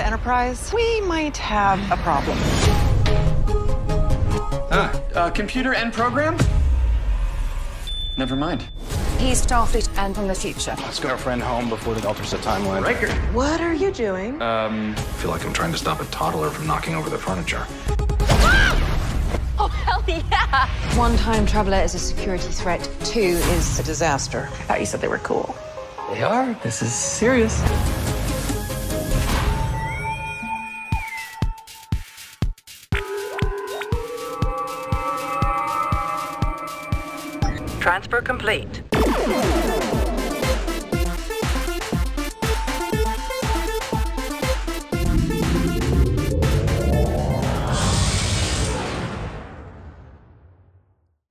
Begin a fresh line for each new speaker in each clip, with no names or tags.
the Enterprise, we might have a problem.
Ah, uh, computer and program? Never mind.
He's Starfleet and from the future.
Let's get our friend home before it alters the timeline.
Riker.
What are you doing?
Um,
I feel like I'm trying to stop a toddler from knocking over the furniture.
Oh, hell yeah!
One time traveler is a security threat, two is
a disaster. I thought you said they were cool.
they are. This is serious.
Transfer complete.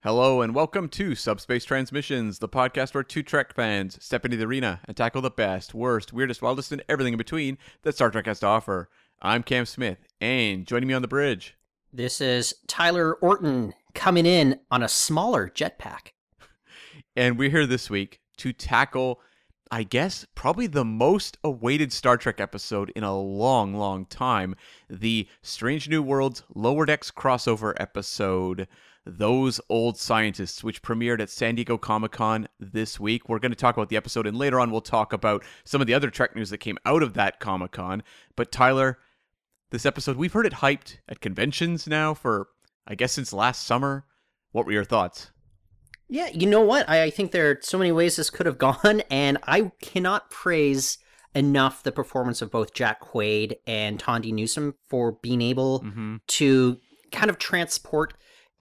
Hello and welcome to Subspace Transmissions, the podcast where two Trek fans step into the arena and tackle the best, worst, weirdest, wildest, and everything in between that Star Trek has to offer. I'm Cam Smith, and joining me on the bridge,
This is Tyler Orton coming in on a smaller jetpack.
And we're here this week to tackle, I guess, probably the most awaited Star Trek episode in a long, long time the Strange New Worlds Lower Decks crossover episode. Those Old Scientists, which premiered at San Diego Comic Con this week. We're going to talk about the episode, and later on, we'll talk about some of the other Trek news that came out of that Comic Con. But Tyler, this episode, we've heard it hyped at conventions now for, I guess, since last summer. What were your thoughts?
Yeah, you know what? I, I think there are so many ways this could have gone, and I cannot praise enough the performance of both Jack Quaid and Tawny Newsom for being able mm-hmm. to kind of transport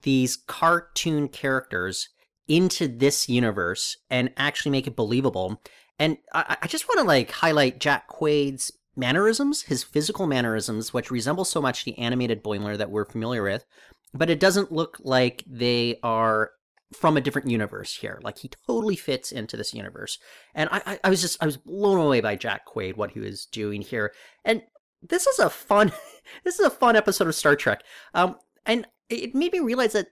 these cartoon characters into this universe and actually make it believable. And I, I just want to like highlight Jack Quaid's mannerisms, his physical mannerisms, which resemble so much the animated Boimler that we're familiar with, but it doesn't look like they are from a different universe here. Like he totally fits into this universe. And I, I, I was just I was blown away by Jack Quaid, what he was doing here. And this is a fun this is a fun episode of Star Trek. Um and it made me realize that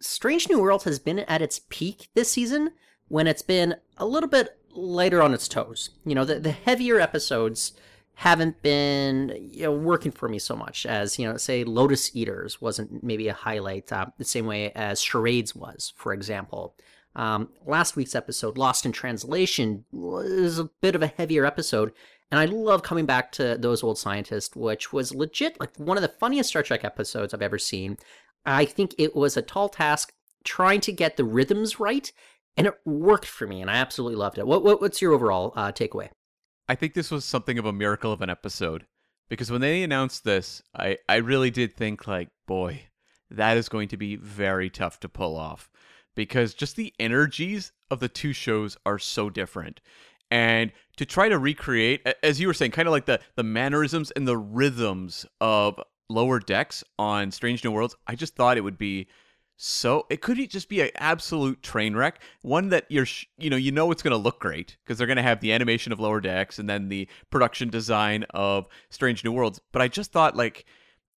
Strange New Worlds has been at its peak this season when it's been a little bit lighter on its toes. You know, the, the heavier episodes haven't been you know working for me so much as you know say lotus eaters wasn't maybe a highlight uh, the same way as charades was for example. Um, last week's episode lost in translation was a bit of a heavier episode and i love coming back to those old scientists which was legit like one of the funniest star trek episodes i've ever seen. I think it was a tall task trying to get the rhythms right and it worked for me and i absolutely loved it. What, what what's your overall uh, takeaway
I think this was something of a miracle of an episode because when they announced this, I, I really did think like, boy, that is going to be very tough to pull off because just the energies of the two shows are so different. And to try to recreate, as you were saying, kind of like the the mannerisms and the rhythms of Lower Decks on Strange New Worlds, I just thought it would be so it could just be an absolute train wreck. One that you're you know you know it's going to look great because they're going to have the animation of lower decks and then the production design of strange new worlds. But i just thought like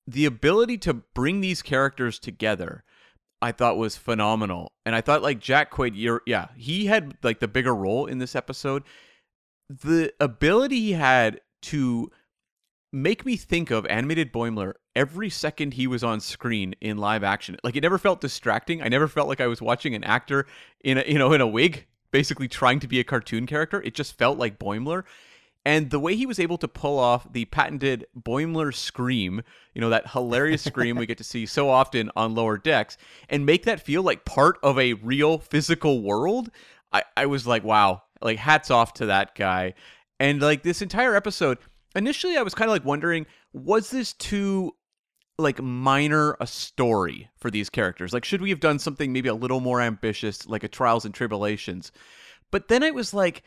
the ability to bring these characters together i thought was phenomenal. And i thought like jack quaid you're yeah he had like the bigger role in this episode. The ability he had to make me think of animated Boimler every second he was on screen in live action. Like it never felt distracting. I never felt like I was watching an actor in a you know in a wig basically trying to be a cartoon character. It just felt like Boimler. And the way he was able to pull off the patented Boimler scream, you know, that hilarious scream we get to see so often on lower decks, and make that feel like part of a real physical world, I, I was like, wow, like hats off to that guy. And like this entire episode, initially I was kind of like wondering, was this too like minor a story for these characters? Like, should we have done something maybe a little more ambitious, like a Trials and Tribble-ations? But then I was like,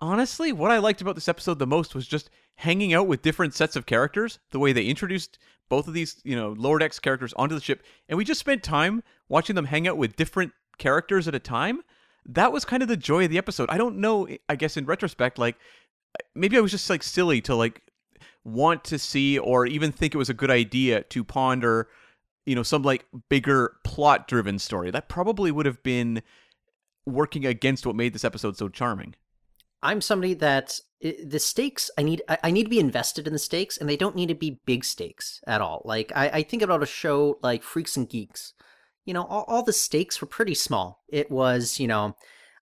honestly, what I liked about this episode the most was just hanging out with different sets of characters, the way they introduced both of these, you know, lower decks characters onto the ship, and we just spent time watching them hang out with different characters at a time. That was kind of the joy of the episode. I don't know, I guess in retrospect, like maybe I was just like silly to like want to see or even think it was a good idea to ponder, you know, some like bigger plot driven story. That probably would have been working against what made this episode so charming.
I'm somebody that the stakes I need I, need to be invested in the stakes, and they don't need to be big stakes at all. Like I, I think about a show like Freaks and Geeks. You know, all, all the stakes were pretty small. It was, you know,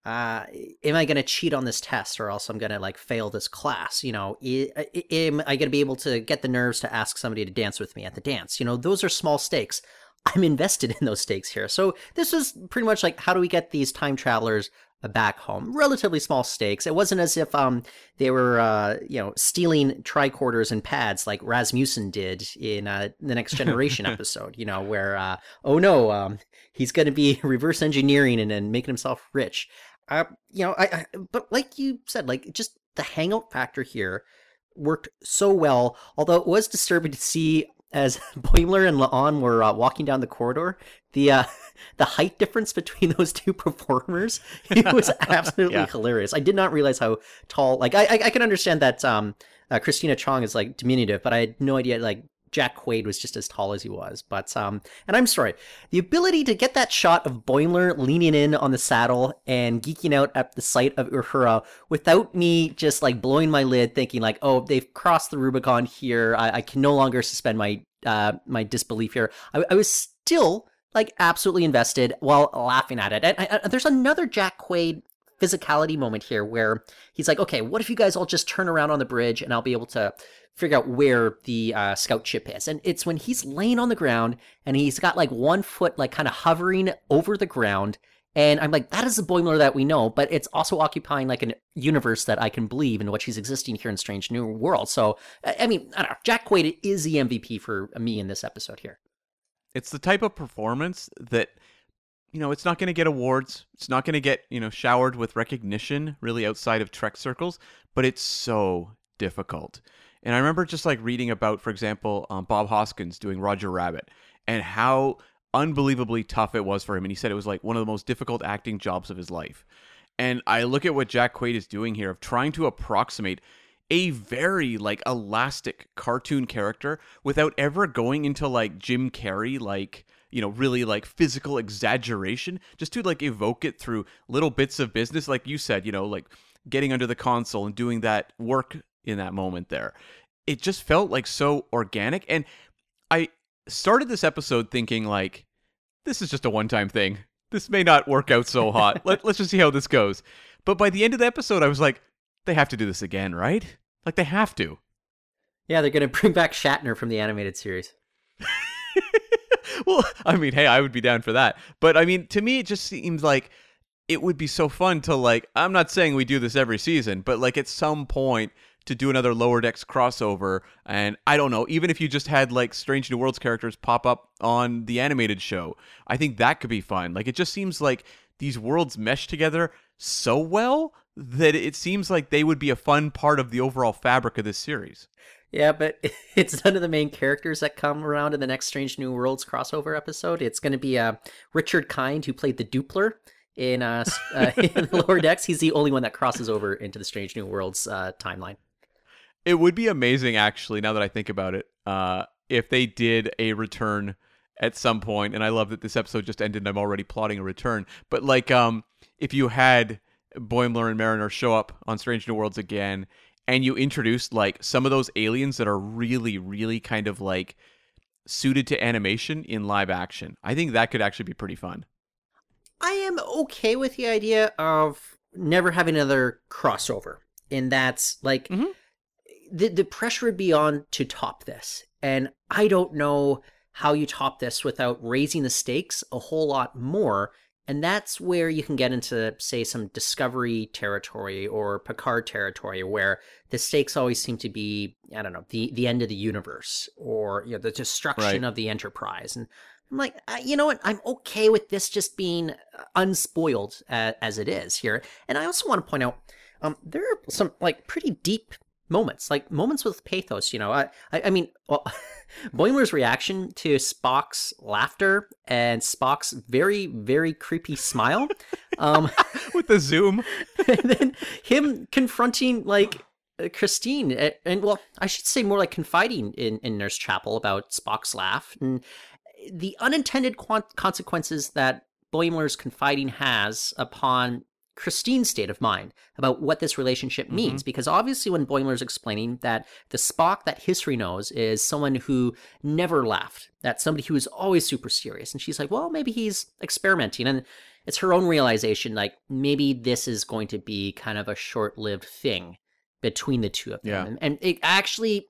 uh, am I going to cheat on this test or else I'm going to like fail this class? You know, am I going to be able to get the nerves to ask somebody to dance with me at the dance? You know, those are small stakes. I'm invested in those stakes here. So this was pretty much like, how do we get these time travelers back home. Relatively small stakes. It wasn't as if um they were uh you know stealing tricorders and pads like Rasmussen did in uh, the Next Generation episode. You know where uh oh no um he's going to be reverse engineering and then making himself rich. Uh you know I, I but like you said like just the hangout factor here worked so well. Although it was disturbing to see as Boimler and La'an were uh, walking down the corridor, the uh, the height difference between those two performers it was absolutely yeah. hilarious. I did not realize how tall. Like I I, I can understand that um, uh, Christina Chong is like diminutive, but I had no idea like Jack Quaid was just as tall as he was. But um, and I'm sorry, the ability to get that shot of Boimler leaning in on the saddle and geeking out at the sight of Uhura without me just like blowing my lid, thinking like, oh, they've crossed the Rubicon here. I, I can no longer suspend my uh my disbelief here. I, I was still like absolutely invested while laughing at it. And there's another Jack Quaid physicality moment here where he's like, okay, what if you guys all just turn around on the bridge and I'll be able to figure out where the uh, scout ship is. And it's when he's laying on the ground and he's got like one foot like kind of hovering over the ground. And I'm like, that is the Boimler that we know, but it's also occupying like a universe that I can believe in, which he's existing here in Strange New World. So, I mean, I don't know, Jack Quaid is the MVP for me in this episode here.
It's the type of performance that, you know, it's not going to get awards. It's not going to get, you know, showered with recognition really outside of Trek circles, but it's so difficult. And I remember just like reading about, for example, um, Bob Hoskins doing Roger Rabbit and how unbelievably tough it was for him. And he said it was like one of the most difficult acting jobs of his life. And I look at what Jack Quaid is doing here of trying to approximate a very like elastic cartoon character without ever going into like Jim Carrey like you know really like physical exaggeration just to like evoke it through little bits of business like you said you know like getting under the console and doing that work in that moment there. It just felt like so organic. And I started this episode thinking, like, this is just a one time thing. This may not work out so hot. Let, let's just see how this goes. But by the end of the episode, I was like, they have to do this again, right? Like, they have to.
Yeah, they're going to bring back Shatner from the animated series.
well, I mean, hey, I would be down for that. But I mean, to me, it just seems like it would be so fun to, like, I'm not saying we do this every season, but like at some point, to do another lower decks crossover. And i don't know even if you just had like strange new worlds characters pop up on the animated show i think that could be fun. Like it just seems like these worlds mesh together so well that it seems like they would be a fun part of the overall fabric of this series
yeah, but it's none of the main characters that come around in the next Strange New Worlds crossover episode. It's going to be uh, Richard Kind, who played the Dupler in, uh, uh, in Lower Decks. He's the only one that crosses over into the Strange New Worlds uh, timeline.
It would be amazing, actually, now that I think about it, uh, if they did a return at some point. And I love that this episode just ended. and I'm already plotting a return. But like, um, if you had Boimler and Mariner show up on Strange New Worlds again, and you introduced like some of those aliens that are really, really kind of like suited to animation in live action, I think that could actually be pretty fun.
I am okay with the idea of never having another crossover. And that's like mm-hmm the the pressure would be on to top this, and I don't know how you top this without raising the stakes a whole lot more. And that's where you can get into, say, some Discovery territory or Picard territory, where the stakes always seem to be, I don't know, the the end of the universe or you know the destruction right. of the Enterprise. And I'm like, uh, you know what? I'm okay with this just being unspoiled uh, as it is here. And I also want to point out, um, there are some like pretty deep moments, like moments with pathos. You know, I, I, I mean, well, Boimler's reaction to Spock's laughter and Spock's very, very creepy smile, um,
with the zoom,
and then him confronting like uh, Christine, and, and, well, I should say more like confiding in, in Nurse Chapel about Spock's laugh and the unintended consequences that Boimler's confiding has upon Christine's state of mind about what this relationship mm-hmm. means. Because obviously, when Boimler's explaining that the Spock that history knows is someone who never laughed, that's somebody who is always super serious. And she's like, well, maybe he's experimenting. And it's her own realization, like, maybe this is going to be kind of a short lived thing between the two of them.
Yeah.
And, and it actually,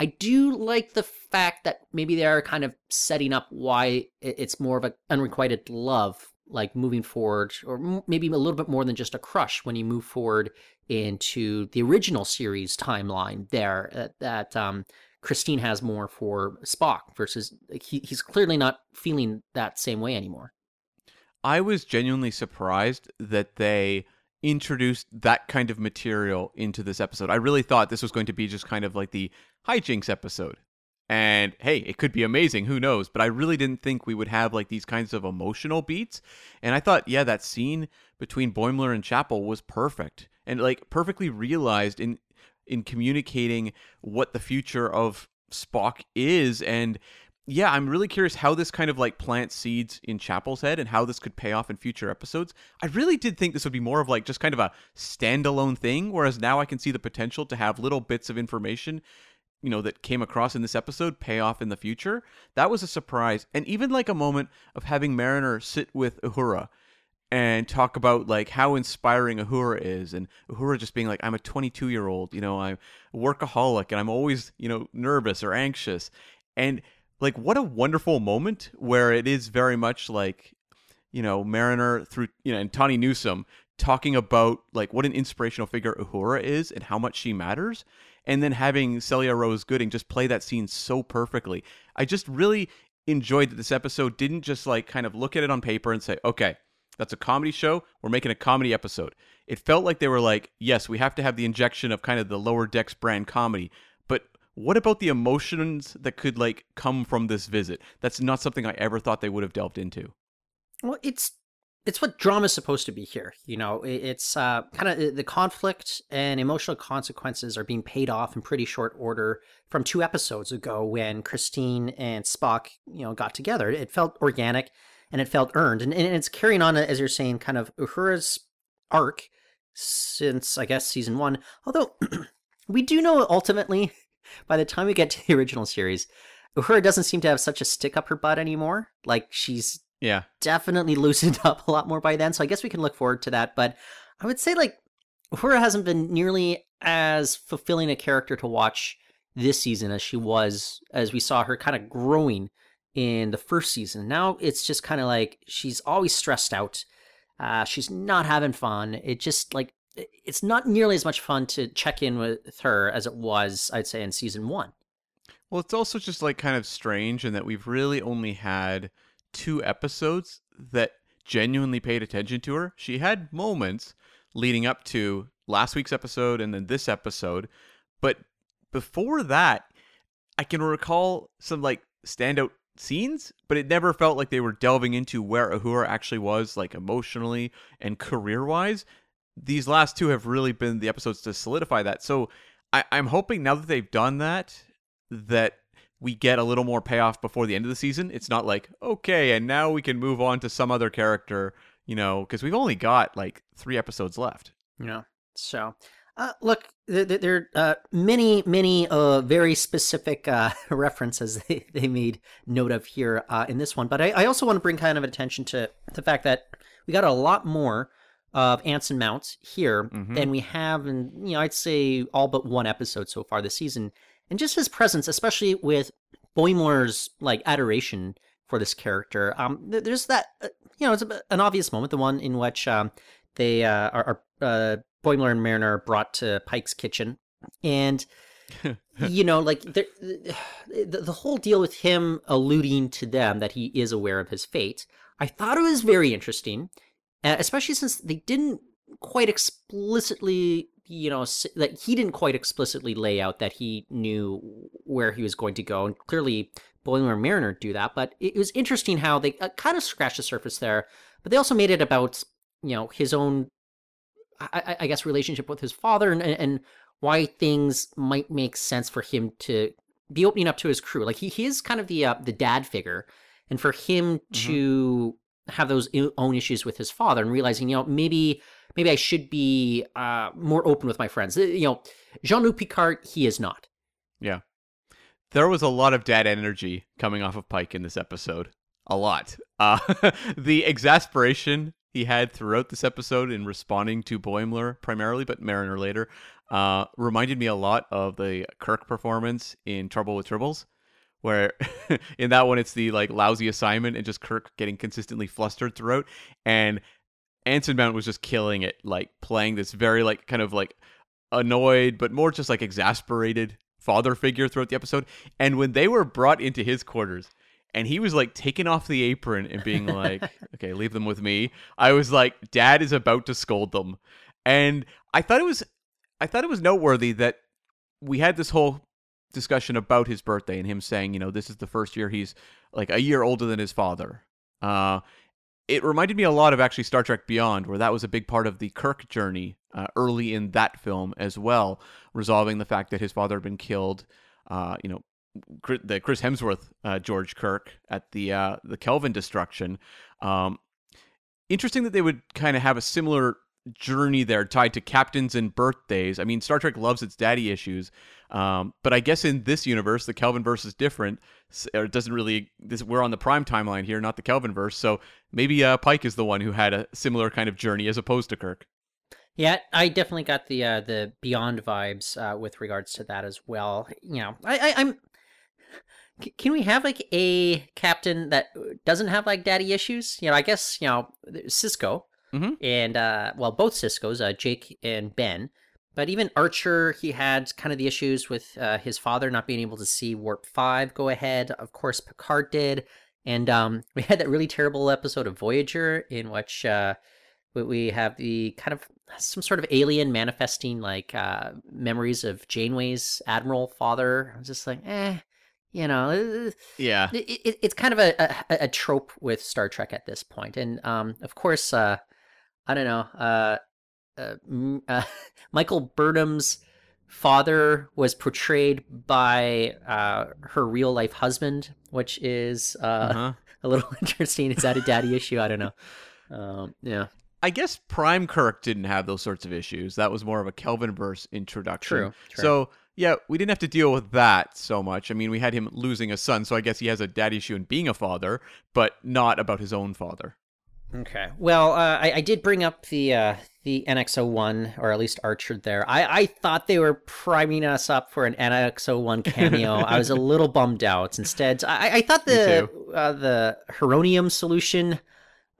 I do like the fact that maybe they are kind of setting up why it's more of an unrequited love, like moving forward, or maybe a little bit more than just a crush when you move forward into the original series timeline. There, uh, that um, Christine has more for Spock versus he, he's clearly not feeling that same way anymore.
I was genuinely surprised that they introduced that kind of material into this episode. I really thought this was going to be just kind of like the hijinks episode. And hey, it could be amazing, who knows? But I really didn't think we would have like these kinds of emotional beats. And I thought, yeah, that scene between Boimler and Chapel was perfect and like perfectly realized in in communicating what the future of Spock is and yeah, I'm really curious how this kind of like plants seeds in Chapel's head and how this could pay off in future episodes. I really did think this would be more of like just kind of a standalone thing, whereas now I can see the potential to have little bits of information, you know, that came across in this episode pay off in the future. That was a surprise. And even like a moment of having Mariner sit with Uhura and talk about like how inspiring Uhura is and Uhura just being like I'm a 22 year old you know I'm workaholic and I'm always you know nervous or anxious and like what a wonderful moment where it is very much like you know Mariner through you know and Tawny Newsom talking about like what an inspirational figure Uhura is and how much she matters and then having Celia Rose Gooding just play that scene so perfectly I just really enjoyed that this episode didn't just like kind of look at it on paper and say okay that's a comedy show. We're making a comedy episode. It felt like they were like, yes, we have to have the injection of kind of the lower decks brand comedy, but what about the emotions that could like come from this visit? That's not something I ever thought they would have delved into.
Well, it's it's what drama's supposed to be here. You know, it's uh, kind of the conflict and emotional consequences are being paid off in pretty short order from two episodes ago when Christine and Spock, you know, got together. It felt organic and it felt earned, and, and it's carrying on as you're saying, kind of Uhura's arc since I guess season one. Although we do know ultimately, by the time we get to the original series, Uhura doesn't seem to have such a stick up her butt anymore. Like she's
Yeah.
definitely loosened up a lot more by then. So I guess we can look forward to that. But I would say like Uhura hasn't been nearly as fulfilling a character to watch this season as she was as we saw her kind of growing in the first season. Now it's just kind of like she's always stressed out. Uh, she's not having fun. It just like it's not nearly as much fun to check in with her as it was, I'd say, in season one.
Well, it's also just like kind of strange in that we've really only had two episodes that genuinely paid attention to her. She had moments leading up to last week's episode and then this episode, but before that, I can recall some like standout scenes, but it never felt like they were delving into where Uhura actually was, like emotionally and career wise. These last two have really been the episodes to solidify that. So I, I'm hoping now that they've done that, that we get a little more payoff before the end of the season. It's not like, okay, and now we can move on to some other character, you know, because we've only got like three episodes left.
you know so uh, look there, there- are uh, many many uh, very specific uh, references they, they made note of here uh, in this one but I, I also want to bring kind of attention to the fact that we got a lot more of Anson Mount here
Mhm.
than we have in you know I'd say all but one episode so far this season and just his presence especially with Boimler's like adoration for this character um th- there's that uh, you know it's a, an obvious moment the one in which um they uh, are, are uh, Boimler and Mariner are brought to Pike's kitchen, and you know, like the the whole deal with him alluding to them that he is aware of his fate. I thought it was very interesting, especially since they didn't quite explicitly, you know, that he didn't quite explicitly lay out that he knew where he was going to go, and clearly Boimler and Mariner do that. But it was interesting how they uh, kind of scratched the surface there, but they also made it about you know his own I, I- guess relationship with his father and, and why things might make sense for him to be opening up to his crew. Like he, he is kind of the uh, the dad figure, and for him to have those own issues with his father and realizing you know maybe maybe I should be uh, more open with my friends. Uh, You know, Jean Luc Picard, he is not.
Yeah. There was a lot of dad energy coming off of Pike in this episode. A lot. Uh, the exasperation he had throughout this episode in responding to Boimler primarily, but Mariner later, uh, reminded me a lot of the Kirk performance in Trouble with Tribbles, where in that one it's the like lousy assignment and just Kirk getting consistently flustered throughout, and Anson Mount was just killing it, like playing this very like kind of like annoyed, but more just like exasperated father figure throughout the episode. And when they were brought into his quarters and he was like taking off the apron and being like, okay, leave them with me, I was like, dad is about to scold them. And I thought it was, I thought it was noteworthy that we had this whole discussion about his birthday and him saying, you know, this is the first year he's like a year older than his father. Uh, it reminded me a lot of actually Star Trek Beyond, where that was a big part of the Kirk journey uh, early in that film as well, resolving the fact that his father had been killed. Uh, you know, the Chris Hemsworth uh, George Kirk at the uh, the Kelvin destruction. Um, interesting that they would kind of have a similar journey there tied to captains and birthdays. I mean, Star Trek loves its daddy issues, um, but I guess in this universe, the Kelvin verse is different. Or it doesn't really. This, we're on the prime timeline here, not the Kelvin verse. So maybe uh, Pike is the one who had a similar kind of journey as opposed to Kirk.
Yeah, I definitely got the uh, the Beyond vibes uh, with regards to that as well. You know, I, I I'm. Can we have like a captain that doesn't have like daddy issues? You know, I guess you know Sisko
Mhm.
and uh, well, both Sisko's, uh, Jake and Ben. But even Archer, he had kind of the issues with uh, his father not being able to see Warp Five go ahead. Of course, Picard did, and um, we had that really terrible episode of Voyager in which uh, we- have the kind of some sort of alien manifesting like uh, memories of Janeway's admiral father. I was just like, eh, you know, uh,
Yeah.
it, it, it's kind of a, a a trope with Star Trek at this point, and um, of course, uh, I don't know, uh, uh, m- uh, Michael Burnham's father was portrayed by uh, her real life husband, which is uh,
Uh-huh.
a little interesting. Is that a daddy issue? I don't know. Um, yeah,
I guess Prime Kirk didn't have those sorts of issues. That was more of a Kelvin verse introduction.
True, true.
So yeah, we didn't have to deal with that so much. I mean, we had him losing a son, so I guess he has a daddy issue in being a father, but not about his own father.
Okay. Well, uh, I, I did bring up the uh, the NX-01, or at least Archer there. I, I thought they were priming us up for an NX-01 cameo. I was a little bummed out. Instead, I, I thought the uh, the Heronium solution,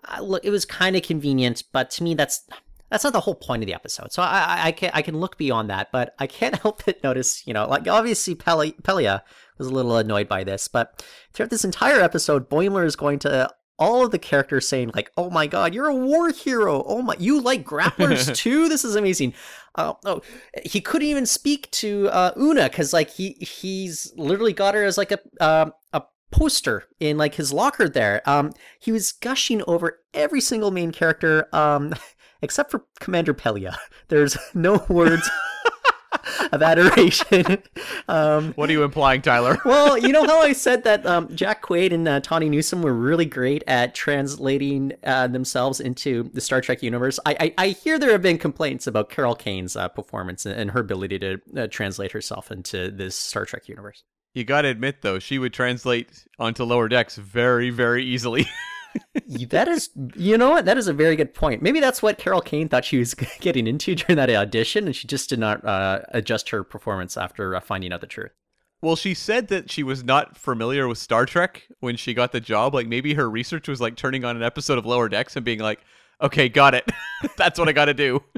uh, look, it was kind of convenient, but to me, that's that's not the whole point of the episode. So I, I, I can I can look beyond that, but I can't help but notice, you know, like obviously Pele, Pelia was a little annoyed by this, but throughout this entire episode, Boimler is going to all of the characters saying like, "Oh my god, you're a war hero! Oh my, you like grapplers too? This is amazing." Uh, oh, he couldn't even speak to uh, Una because like he he's literally got her as like a um a poster in like his locker there. Um, he was gushing over every single main character um except for Commander Pelia. There's no words of adoration. um,
What are you implying, Tyler?
well, you know how I said that um, Jack Quaid and uh, Tawny Newsom were really great at translating uh, themselves into the Star Trek universe. I, I, I hear there have been complaints about Carol Kane's uh, performance and, her ability to uh, translate herself into this Star Trek universe.
You got to admit, though, she would translate onto lower decks very, very easily.
That is, you know what? That is a very good point. Maybe that's what Carol Kane thought she was getting into during that audition, and she just did not uh, adjust her performance after uh, finding out the truth.
well, she said that she was not familiar with Star Trek when she got the job. Like maybe her research was like turning on an episode of Lower Decks and being like, "Okay, got it. That's what I got to do."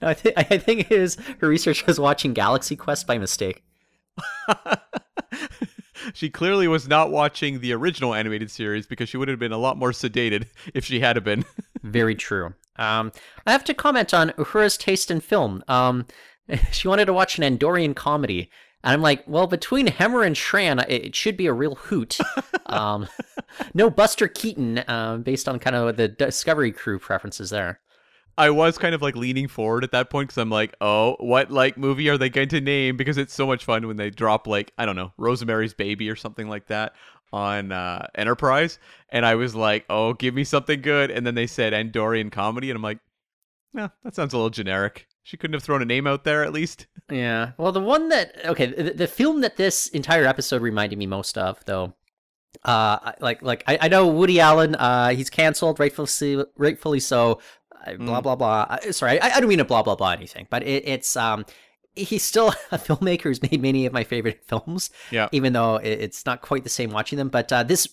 No, I think I think it was her research was watching Galaxy Quest by mistake.
She clearly was not watching the original animated series because she would have been a lot more sedated if she had been.
Very true. Um, I have to comment on Uhura's taste in film. Um, she wanted to watch an Andorian comedy, and I'm like, well, between Hemmer and Shran, it, should be a real hoot. um, no Buster Keaton, uh, based on kind of the Discovery Crew preferences there.
I was kind of like leaning forward at that point because I'm like, oh, what like movie are they going to name? Because it's so much fun when they drop like I don't know, Rosemary's Baby or something like that on uh, Enterprise, and I was like, oh, give me something good, and then they said Andorian comedy, and I'm like, No, that sounds a little generic. She couldn't have thrown a name out there at least.
Yeah. Well, the one that okay, the, the film that this entire episode reminded me most of, though, uh, like like I, I know Woody Allen, uh, he's canceled, rightfully rightfully so. Uh, Blah
Mm.
blah blah. Uh, Sorry, I, I don't mean to blah blah blah anything, but it, it's um, he's still a filmmaker who's made many of my favorite films.
Yeah.
Even though it, it's not quite the same watching them, but uh, this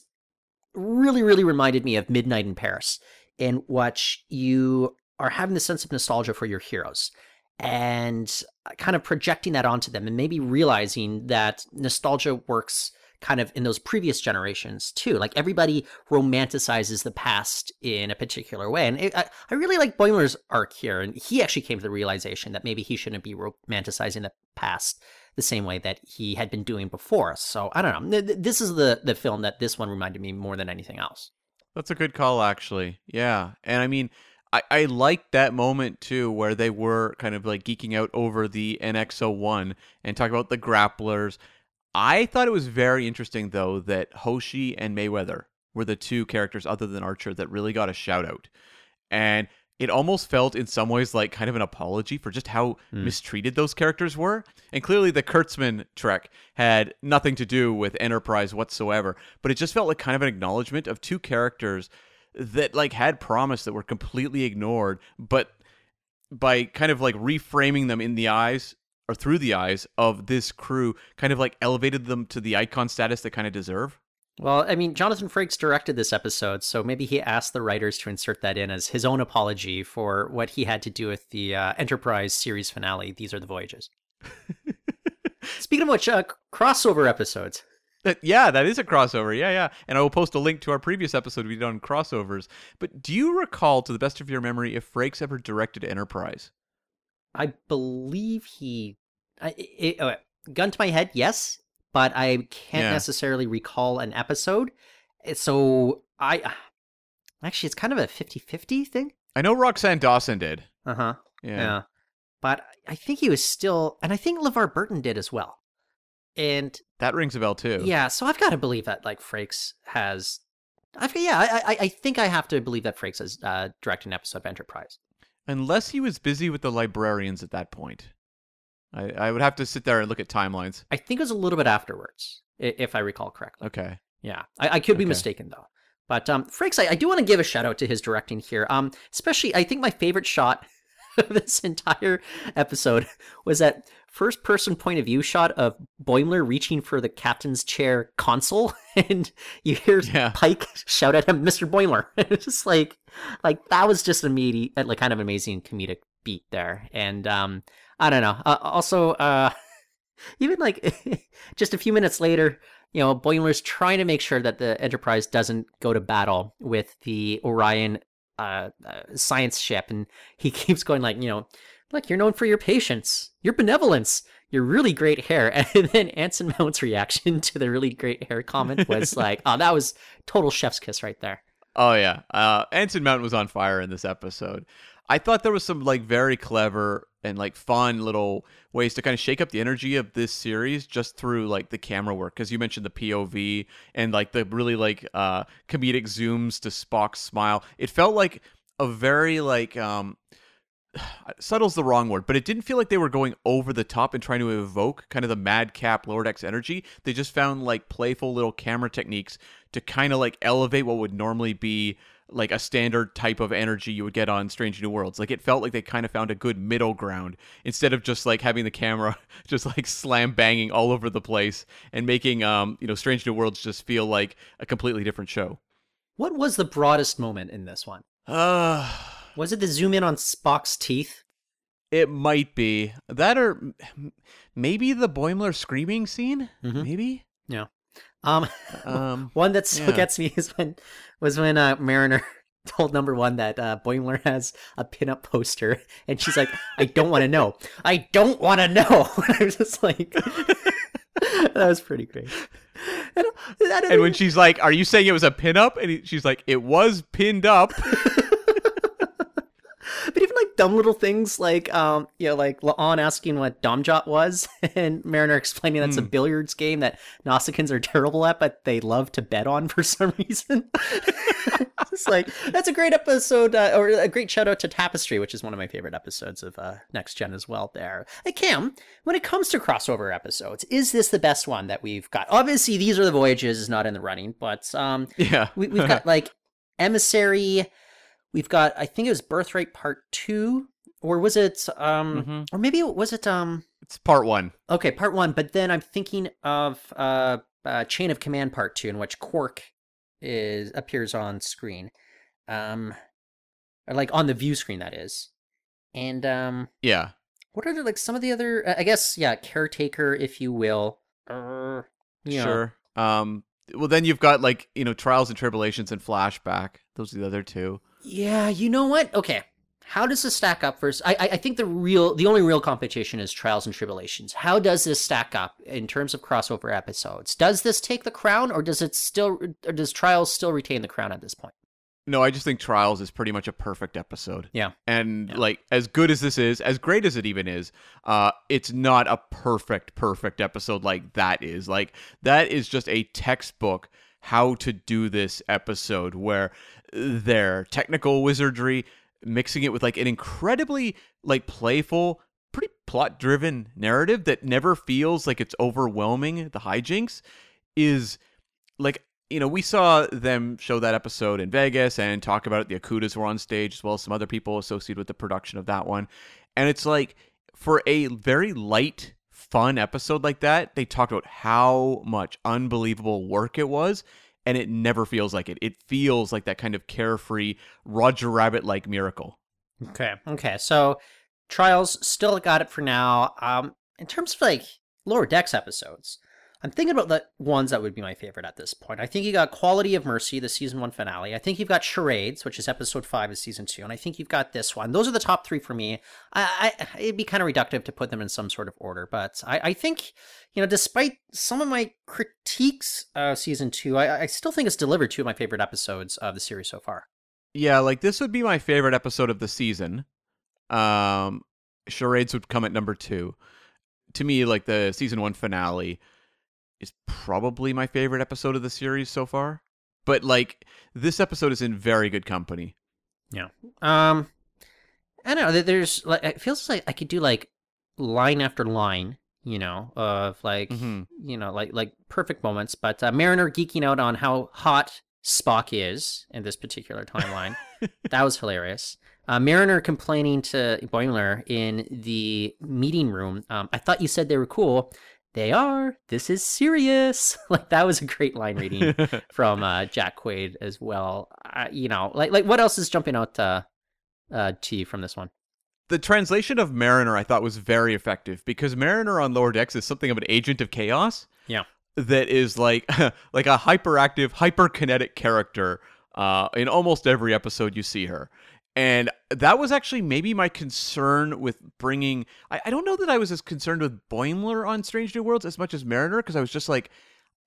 really really reminded me of Midnight in Paris, in which you are having the sense of nostalgia for your heroes and kind of projecting that onto them and maybe realizing that nostalgia works kind of in those previous generations too. Like everybody romanticizes the past in a particular way. And it, I, I really like Boimler's arc here. And he actually came to the realization that maybe he shouldn't be romanticizing the past the same way that he had been doing before. So I don't know. Th- th- This is the, the film that this one reminded me more than anything else.
That's a good call, actually. Yeah. And I mean, I, I liked that moment too, where they were kind of like geeking out over the NX01 and talking about the grapplers. I thought it was very interesting, though, that Hoshi and Mayweather were the two characters other than Archer that really got a shout out. And it almost felt in some ways like kind of an apology for just how hmm. mistreated those characters were. And clearly the Kurtzman trek had nothing to do with Enterprise whatsoever, but it just felt like kind of an acknowledgement of two characters that like had promise that were completely ignored, but by kind of like reframing them in the eyes or through the eyes of this crew kind of like elevated them to the icon status they kind of deserve.
Well, I mean, Jonathan Frakes directed this episode, so maybe he asked the writers to insert that in as his own apology for what he had to do with the uh, Enterprise series finale. These are the voyages. Speaking of which, uh, crossover episodes.
That- yeah, that is a crossover. Yeah, yeah. And I will post a link to our previous episode we did on crossovers. But do you recall, to the best of your memory, if Frakes ever directed Enterprise?
I believe he. I, it, uh, gun to my head, yes, but I can't
Yeah.
necessarily recall an episode. Uh, So I. Actually, it's kind of a 50 50 thing.
I know Roxann Dawson did.
Uh huh.
Yeah.
Yeah. But I think he was still, and I think LeVar Burton did as well. And
That rings a bell too.
yeah, so I've got to believe that like Frakes has. I've, yeah, I, I I think I have to believe that Frakes has uh, directed an episode of Enterprise.
Unless he was busy with the librarians at that point. I, I would have to sit there and look at timelines.
I think it was a little bit afterwards, if I recall correctly.
Okay.
Yeah, I, I could be
Okay.
mistaken though. But um, Frakes, I, I do want to give a shout out to his directing here. Um, especially, I think my favorite shot this entire episode was that first person point of view shot of Boimler reaching for the captain's chair console, and you hear
Yeah.
Pike shout at him, "Mr. Boimler." it's just like, like that was just a meaty like kind of amazing comedic beat there. And um, I don't know. Uh, also, uh, even like just a few minutes later, you know, Boimler's trying to make sure that the Enterprise doesn't go to battle with the Orion uh, uh, science ship, and he keeps going like, you know, look, you're known for your patience, your benevolence, your really great hair, and then Anson Mount's reaction to the really great hair comment was like, oh, that was total chef's kiss right there.
Oh yeah. Uh Anson Mount was on fire in this episode. I thought there was some like very clever and like fun little ways to kind of shake up the energy of this series just through like the camera work because you mentioned the POV and like the really like uh comedic zooms to Spock's smile. It felt like a very like um subtle's the wrong word, but it didn't feel like they were going over the top and trying to evoke kind of the madcap Lower Decks energy. They just found like playful little camera techniques to kind of like elevate what would normally be like a standard type of energy you would get on Strange New Worlds. Like it felt like they kind of found a good middle ground instead of just like having the camera just like slam banging all over the place and making um you know Strange New Worlds just feel like a completely different show.
What was the broadest moment in this one?
Uh
Was it the zoom in on Spock's teeth?
It might be that, or maybe the Boimler screaming scene.
Mhm.
Maybe.
Yeah. Um,
Um,
one that still
yeah.
gets me is when was when uh, Mariner told number one that uh, Boimler has a pinup poster, and she's like, "I don't want to know. I don't want to know." And I was just like, that was pretty great. And, that-
and when she's like, "Are you saying it was a pinup?" and he, she's like, "It was pinned up."
Dumb little things like um you know like La'an asking what dom-jot was and Mariner explaining that's a billiards game that Nausicaans are terrible at but they love to bet on for some reason. it's like that's a great episode uh, or a great shout out to Tapestry which is one of my favorite episodes of uh, Next Gen as well there. Hey Cam, when it comes to crossover episodes, is this the best one that we've got? Obviously these are the voyages is not in the running, but um
Yeah.
we, we've got like emissary we've got i think it was birthright part two or was it um
Mhm.
or maybe it- was it um
It's part one.
okay part one but then i'm thinking of uh, uh chain of command part two in which quark is appears on screen um or like on the view screen that is and um
Yeah.
what are the, like some of the other uh, i guess yeah caretaker if you will uh, you know,
Sure. Um. Well, then you've got like you know Trials and Tribble-ations and flashback. Those are the other two.
Yeah, you know what? Okay. How does this stack up first? I, I I think the real the only real competition is Trials and Tribble-ations. How does this stack up in terms of crossover episodes? Does this take the crown or does it still or does Trials still retain the crown at this point?
No, I just think Trials is pretty much a perfect episode.
Yeah.
And
Yeah.
like as good as this is, as great as it even is, uh it's not a perfect perfect episode like that is. Like that is just a textbook how to do this episode where their technical wizardry mixing it with like an incredibly like playful pretty plot driven narrative that never feels like it's overwhelming the hijinks is like you know we saw them show that episode in Vegas and talk about it. The Okudas were on stage as well as some other people associated with the production of that one. And it's like for a very light fun episode like that they talked about how much unbelievable work it was and it never feels like it it feels like that kind of carefree Roger Rabbit like miracle
Okay. Okay. So Trials still got it for now. Um in terms of like lower decks episodes, I'm thinking about the ones that would be my favorite at this point. I think you got Quality of Mercy, the season one finale. I think you've got Charades, which is episode five of season two, and I think you've got this one. Those are the top three for me. I, I it'd be kind of reductive to put them in some sort of order, but I, I think you know, despite some of my critiques of season two, I, I still think it's delivered two of my favorite episodes of the series so far.
Yeah, like this would be my favorite episode of the season. Um Charades would come at number 2. To me, like the season 1 finale is probably my favorite episode of the series so far. But like this episode is in very good company. Yeah.
Um, I don't know. There's like it feels like I could do like line after line, you know, of like
Mhm.
you know like like perfect moments. But uh, Mariner geeking out on how hot Spock is in this particular timeline, that was hilarious. Uh, Mariner complaining to Boimler in the meeting room. Um, I thought you said they were cool. They are. This is serious. like that was a great line reading from uh, Jack Quaid as well. Uh, you know, like like what else is jumping out uh, uh, to you from this one?
the translation of Mariner I thought was very effective because Mariner on Lower Decks is something of an agent of chaos.
Yeah.
That is like like a hyperactive, hyperkinetic character uh, in almost every episode you see her. And that was actually maybe my concern with bringing. I, I don't know that I was as concerned with Boimler on Strange New Worlds as much as Mariner because I was just like,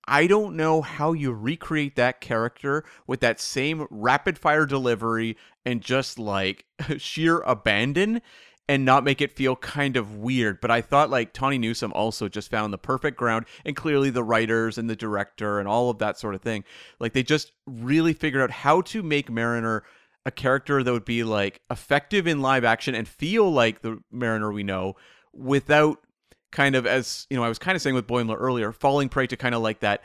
I don't know how you recreate that character with that same rapid fire delivery and just like sheer abandon and not make it feel kind of weird. But I thought like Tawny Newsom also just found the perfect ground and clearly the writers and the director and all of that sort of thing. Like they just really figured out how to make Mariner a character that would be like effective in live action and feel like the Mariner we know without kind of as you know I was kind of saying with Boimler earlier, falling prey to kind of like that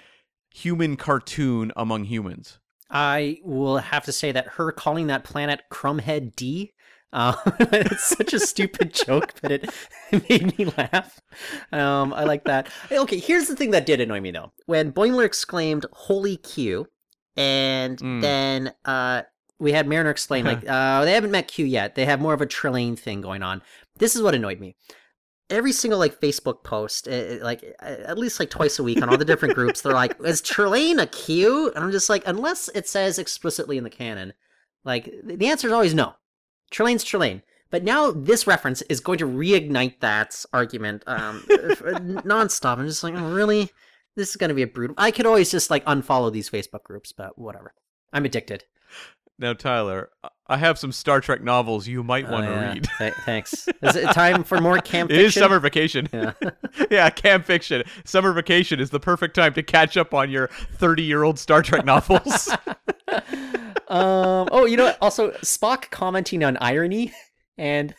human cartoon among humans.
I will have to say that her calling that planet Crumbhead D. Uh, it's such a stupid joke, but it, it made me laugh. Um, I like that. Okay, here's the thing that did annoy me though. When Boimler exclaimed "Holy Q," and
Mm.
then uh, we had Mariner explain like uh, they haven't met Q yet. They have more of a Trelane thing going on. This is what annoyed me. Every single like Facebook post, uh, like uh, at least like twice a week on all the different groups, they're like, "Is Trelane a Q?" And I'm just like, unless it says explicitly in the canon, like the answer is always no. Trelane's Trelane. But now this reference is going to reignite that argument um, nonstop. I'm just like, oh, really? This is going to be a brutal. I could always just like unfollow these Facebook groups, but whatever. I'm addicted.
Now, Tyler, I have some Star Trek novels you might
Oh,
want to
yeah.
read.
Th- thanks. Is it time for more camp
It
fiction?
is summer vacation.
Yeah.
yeah, camp fiction. Summer vacation is the perfect time to catch up on your 30 year old Star Trek novels.
um. Oh, you know what? Also, Spock commenting on irony, and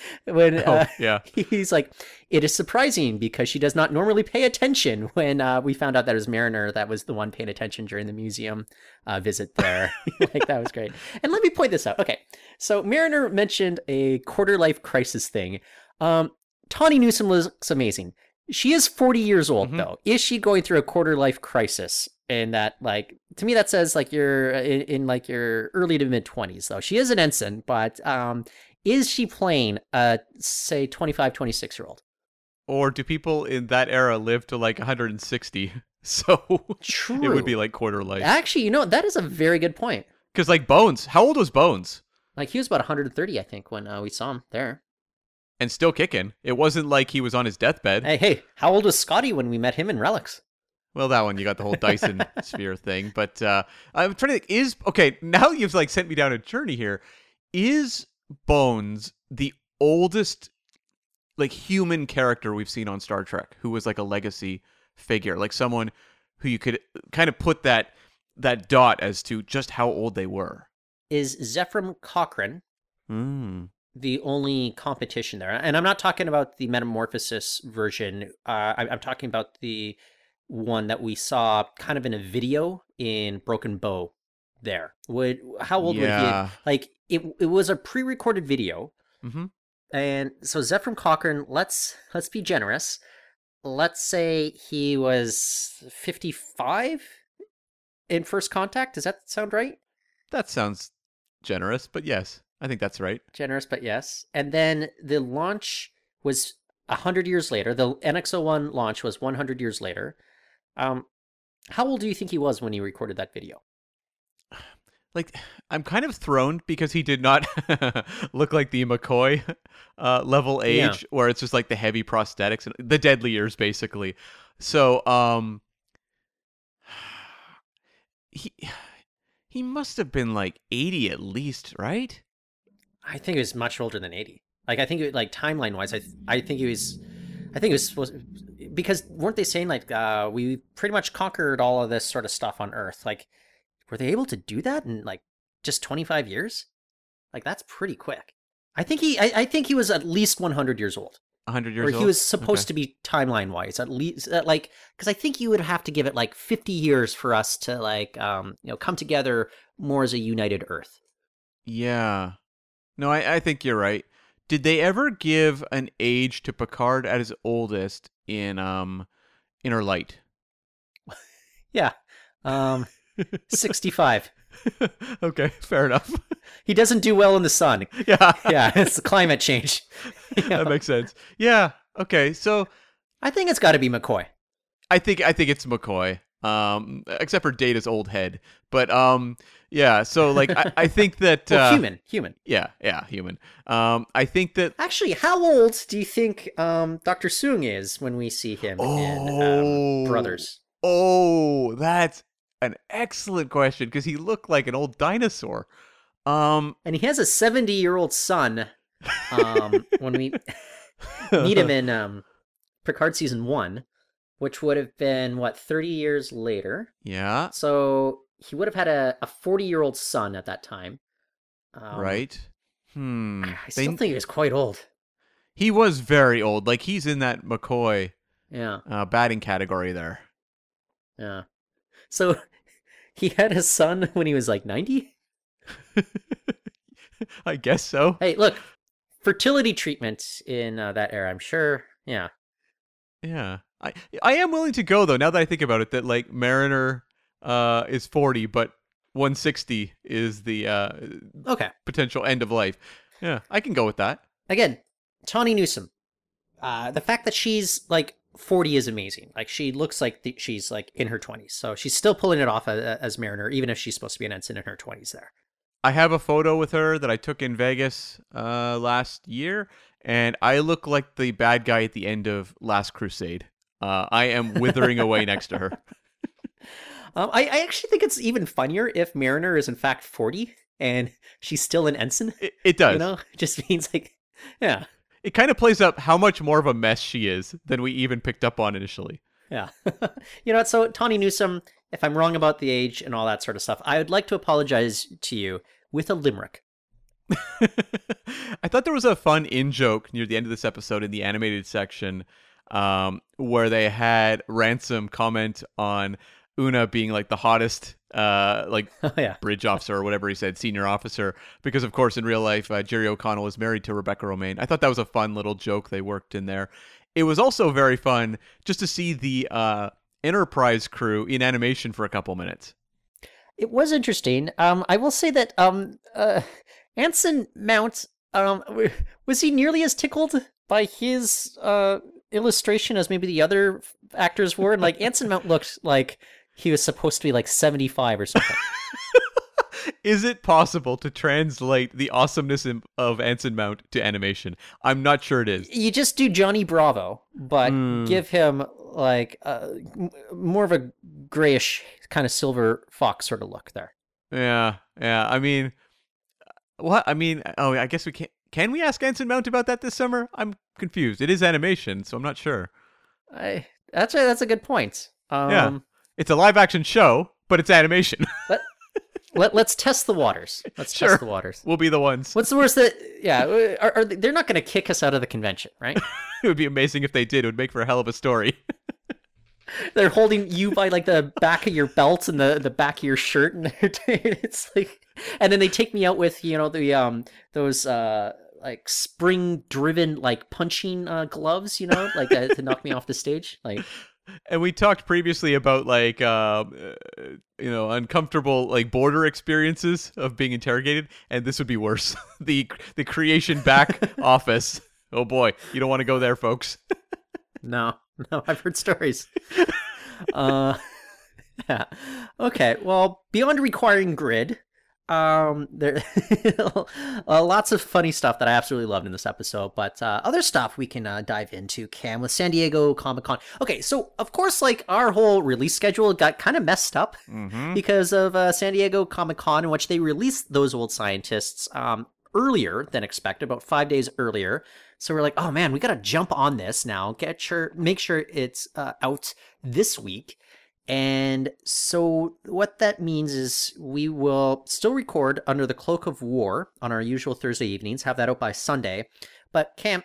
when uh,
oh, yeah.
he's like, "It is surprising because she does not normally pay attention." When uh, we found out that it was Mariner that was the one paying attention during the museum uh, visit there, like that was great. And let me point this out. Okay, so Mariner mentioned a quarter life crisis thing. Um, Tawny Newsom looks amazing. She is 40 years old
Mhm.
though. Is she going through a quarter life crisis? And that, like, to me, that says like you're in, in like your early to mid 20s though. She is an ensign, but um, is she playing a say 25, 26 year old?
Or do people in that era live to like 160? So
True.
it would be like quarter life.
Actually, you know that is a very good point.
Because like Bones, how old was Bones?
Like he was about 130, I think, when uh, we saw him there.
And still kicking. It wasn't like he was on his deathbed.
Hey, hey, how old was Scotty when we met him in Relics?
Well, that one you got the whole Dyson sphere thing, but uh, I'm trying to think. Is okay now you've like sent me down a journey here. Is Bones the oldest like human character we've seen on Star Trek who was like a legacy figure, like someone who you could kind of put that that dot as to just how old they were?
Is Zefram Cochrane
Mm.
the only competition there? And I'm not talking about the Metamorphosis version. Uh, I'm talking about the one that we saw kind of in a video in Broken Bow. There, would how old would
Yeah.
he? Like it, it was a pre-recorded video,
hmm
and so Zefram Cochrane. Let's let's be generous. Let's say he was 55 in First Contact. Does that sound right?
That sounds generous, but yes, I think that's right.
generous, but yes. And then the launch was a hundred years later. The NX-01 launch was one hundred years later. Um, how old do you think he was when he recorded that video?
Like I'm kind of thrown because he did not look like the McCoy uh, level age,
Yeah.
where it's just like the heavy prosthetics and the deadly years, basically. So, um, he he must have been like 80 at least, right?
I think he was much older than eighty. Like I think, it, like timeline wise, I th- I think he was, I think it was supposed because weren't they saying like uh, we pretty much conquered all of this sort of stuff on Earth? Like, were they able to do that in like just twenty five years? Like that's pretty quick. I think he, I, I think he was at least one hundred years old.
100 years
or he
old.
was supposed
Okay.
to be timeline wise at least uh, like because i think you would have to give it like 50 years for us to like um you know come together more as a united earth
Yeah. No, I, I think you're right. Did they ever give an age to Picard at his oldest in um Inner Light?
yeah um 65
okay, fair enough.
he doesn't do well in the sun
yeah.
yeah it's climate change
that makes sense. Yeah. Okay. So
i think it's got to be mccoy
I think I think it's McCoy. Um, except for Data's old head. But um, yeah. So like I, I think that
well,
uh,
human human
Yeah. Yeah. Human. Um, I think that.
actually how old do you think um dr Soong is when we see him in
Oh.
um, brothers
Oh, that's an excellent question because he looked like an old dinosaur. Um,
and he has a 70 year old son um when we meet him in um Picard season one, which would have been what thirty years later.
Yeah.
So he would have had a a forty year old son at that time. Um,
right. Hmm.
I
They-
still think he was quite old.
he was very old. Like he's in that McCoy
Yeah,
uh, batting category there.
yeah. So he had a son when he was like ninety.
I guess so.
Hey, look, fertility treatment in uh, that era. I'm sure. Yeah,
Yeah. I I am willing to go though. Now that I think about it, that like Mariner uh is forty, but one sixty is the uh
okay.
potential end of life. Yeah, I can go with that.
again, Tawny Newsom. Uh, the fact that she's like 40 is amazing. Like she looks like the, she's like in her 20s, so she's still pulling it off as, as Mariner, even if she's supposed to be an ensign in her 20s. There.
I have a photo with her that I took in Vegas uh, last year, and I look like the bad guy at the end of Last Crusade. Uh, I am withering away next to her.
Um, I, I actually think it's even funnier if Mariner is in fact 40 and she's still an ensign.
It, it does.
You know, it just means like, yeah,
It kind of plays up how much more of a mess she is than we even picked up on initially.
yeah. you know? So Tawny Newsom, if I'm wrong about the age and all that sort of stuff, I would like to apologize to you with a limerick.
I thought there was a fun in joke near the end of this episode in the animated section um, where they had Ransom comment on Una being like the hottest uh, like
Oh yeah.
bridge officer or whatever he said, senior officer, because of course in real life uh, Jerry O'Connell is married to Rebecca Romijn. I thought that was a fun little joke they worked in there. It was also very fun just to see the uh, Enterprise crew in animation for a couple minutes.
It was interesting. Um, I will say that um, uh, Anson Mount um, was he nearly as tickled by his uh illustration as maybe the other actors were? and Like Anson Mount looked like he was supposed to be like seventy five or something.
Is it possible to translate the awesomeness of Anson Mount to animation? I'm not sure it is.
you just do Johnny Bravo, but
Hmm.
give him like uh, m- more of a grayish kind of silver fox sort of look there.
Yeah, yeah. I mean, what? I mean, oh, I guess we can't. Can we ask Anson Mount about that this summer? I'm confused. It is animation, so I'm not sure.
I that's a, that's a good point. Um,
Yeah. It's a live action show, but it's animation.
Let, let's test the waters. Let's
Sure.
test the waters.
we'll be the ones.
What's the worst that? Yeah, are, are they, they're not going to kick us out of the convention, right?
It would be amazing if they did. It would make for a hell of a story.
they're holding you by like the back of your belt and the the back of your shirt, and it's like, and then they take me out with you know the um those uh like spring driven like punching uh, gloves, you know, like uh, to knock me off the stage, like.
And we talked previously about like um, uh, you know uncomfortable like border experiences of being interrogated, and this would be worse. the the creation back office. Oh boy, you don't want to go there, folks.
No, no, I've heard stories. uh, yeah. Okay. Well, beyond requiring grid, um, there uh, lots of funny stuff that I absolutely loved in this episode. But uh, other stuff we can uh, dive into, Cam, with San Diego Comic Con. Okay, so of course, like our whole release schedule got kind of messed up because of uh, San Diego Comic Con, in which they released those old scientists um, earlier than expected, about five days earlier. So we're like, oh man, we gotta jump on this now. Get sure, make sure it's uh, out this week. And so what that means is we will still record under the cloak of war on our usual Thursday evenings. Have that out by Sunday. But Cam,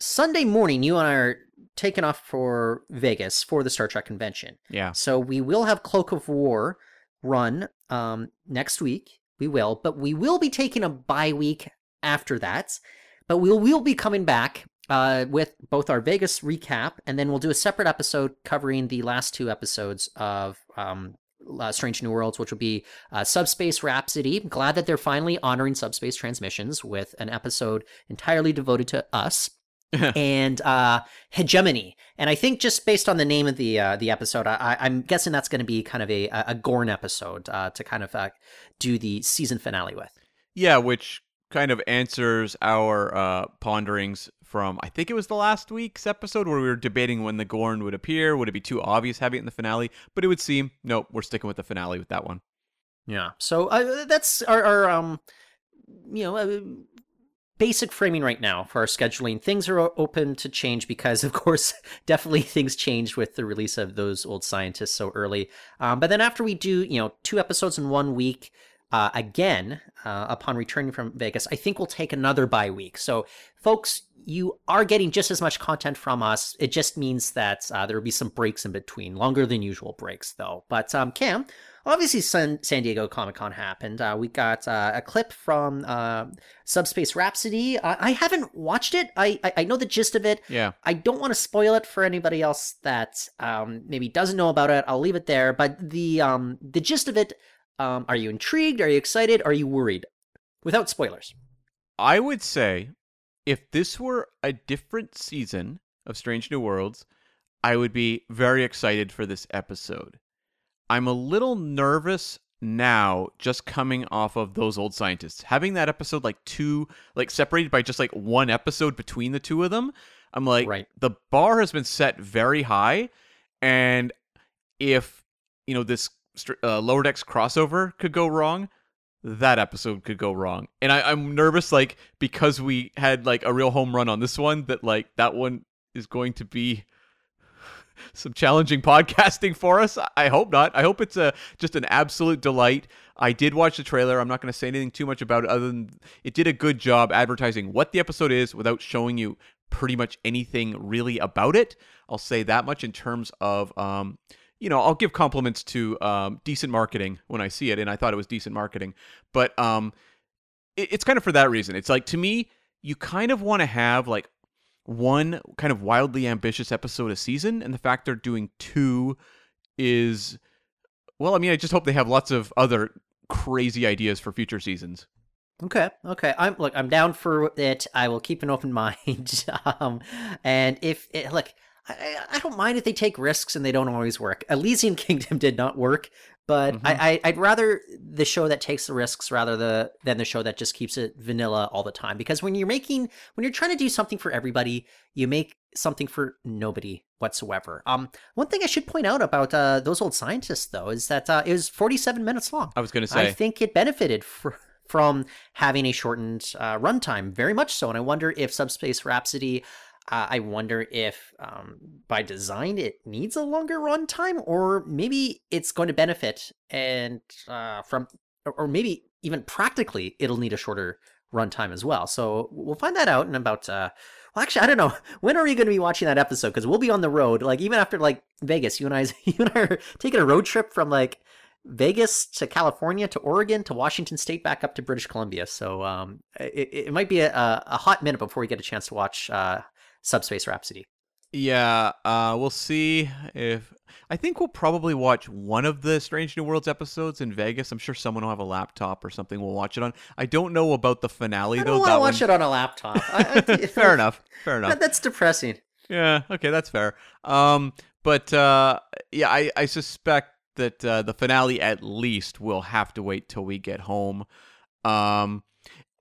Sunday morning, you and I are taking off for Vegas for the Star Trek convention.
Yeah.
So we will have Cloak of War run um, next week. We will, but we will be taking a bye week after that. But we'll we'll be coming back uh, with both our Vegas recap, and then we'll do a separate episode covering the last two episodes of um, uh, Strange New Worlds, which will be uh, Subspace Rhapsody. Glad that they're finally honoring Subspace Transmissions with an episode entirely devoted to us. and uh, hegemony, and I think just based on the name of the uh, the episode, I, I'm guessing that's going to be kind of a a Gorn episode uh, to kind of uh, do the season finale with.
Yeah, which kind of answers our uh, ponderings from I think it was the last week's episode where we were debating when the Gorn would appear. Would it be too obvious having it in the finale? But it would seem nope, we're sticking with the finale with that one.
Yeah. So uh, that's our, our um, you know, uh, basic framing right now for our scheduling. Things are open to change because, of course, definitely things changed with the release of those old scientists so early. Um, but then after we do, you know, two episodes in one week. Uh, again, uh, upon returning from Vegas, I think we'll take another bye week. So, folks, you are getting just as much content from us. It just means that uh, there will be some breaks in between, longer than usual breaks, though. But um, Cam, obviously, San, San Diego Comic Con happened. Uh, we got uh, a clip from uh, Subspace Rhapsody. I, I haven't watched it. I, I I know the gist of it.
Yeah.
I don't want to spoil it for anybody else that um, maybe doesn't know about it. I'll leave it there. But the um, the gist of it. Um, are you intrigued? Are you excited? Are you worried? Without spoilers.
I would say if this were a different season of Strange New Worlds, I would be very excited for this episode. I'm a little nervous now just coming off of those old scientists. Having that episode like two like separated by just like one episode between the two of them, I'm like
Right.
the bar has been set very high and if you know this uh, lower decks crossover could go wrong, that episode could go wrong. And I, I'm nervous, like because we had like a real home run on this one, that like that one is going to be some challenging podcasting for us. I hope not. I hope it's a just an absolute delight. I did watch the trailer. I'm not going to say anything too much about it other than it did a good job advertising what the episode is without showing you pretty much anything really about it. I'll say that much in terms of um, you know, I'll give compliments to um, decent marketing when I see it, and I thought it was decent marketing. But um, it, it's kind of for that reason. It's like to me, you kind of want to have like one kind of wildly ambitious episode a season, and the fact they're doing two is, well, I mean, I just hope they have lots of other crazy ideas for future seasons.
Okay, okay. I'm look. I'm down for it. I will keep an open mind. um, and if it, look, I, I don't mind if they take risks and they don't always work. Elysian Kingdom did not work, but mm-hmm. I, I would rather the show that takes the risks rather the than the show that just keeps it vanilla all the time. Because when you're making when you're trying to do something for everybody, you make something for nobody whatsoever. Um, one thing I should point out about uh, those old scientists though is that uh, it was 47 minutes long.
I was going to say
I think it benefited for from having a shortened uh, runtime, very much so. And I wonder if Subspace Rhapsody I wonder if um, by design it needs a longer runtime, or maybe it's going to benefit and uh, from, or maybe even practically it'll need a shorter runtime as well. So we'll find that out in about. Uh, well, actually, I don't know. When are you going to be watching that episode? Because we'll be on the road. Like even after like Vegas, you and I, you and I are taking a road trip from like Vegas to California to Oregon to Washington State back up to British Columbia. So um, it, it might be a, a hot minute before we get a chance to watch uh, Subspace Rhapsody.
Yeah, uh, we'll see if I think we'll probably watch one of the Strange New Worlds episodes in Vegas. I'm sure someone will have a laptop or something. We'll watch it on. I don't know about the finale
I
though.
Don't want to watch one... it on a laptop. I,
I, fair enough. Fair enough.
that's depressing.
Yeah. Okay, that's fair. Um, but uh, yeah, I I suspect that uh, the finale at least will have to wait till we get home. Um,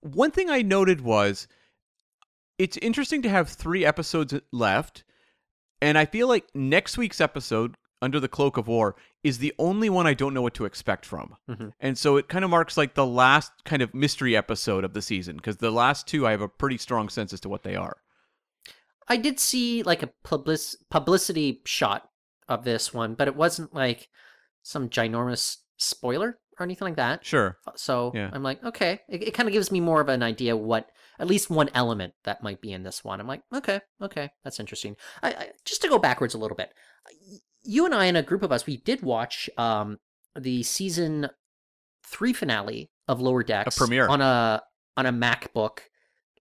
one thing I noted was it's interesting to have three episodes left, and I feel like next week's episode, Under the Cloak of War, is the only one I don't know what to expect from. Mm-hmm. And so it kind of marks like the last kind of mystery episode of the season, because the last two I have a pretty strong sense as to what they are.
I did see like a public publicity shot of this one, but it wasn't like some ginormous spoiler or anything like that.
Sure.
So yeah. I'm like, okay, it, it kind of gives me more of an idea what at least one element that might be in this one. I'm like, okay, okay, that's interesting. I, I, just to go backwards a little bit, you and I and a group of us, we did watch um, the season three finale of Lower Decks
a premiere
on a on a MacBook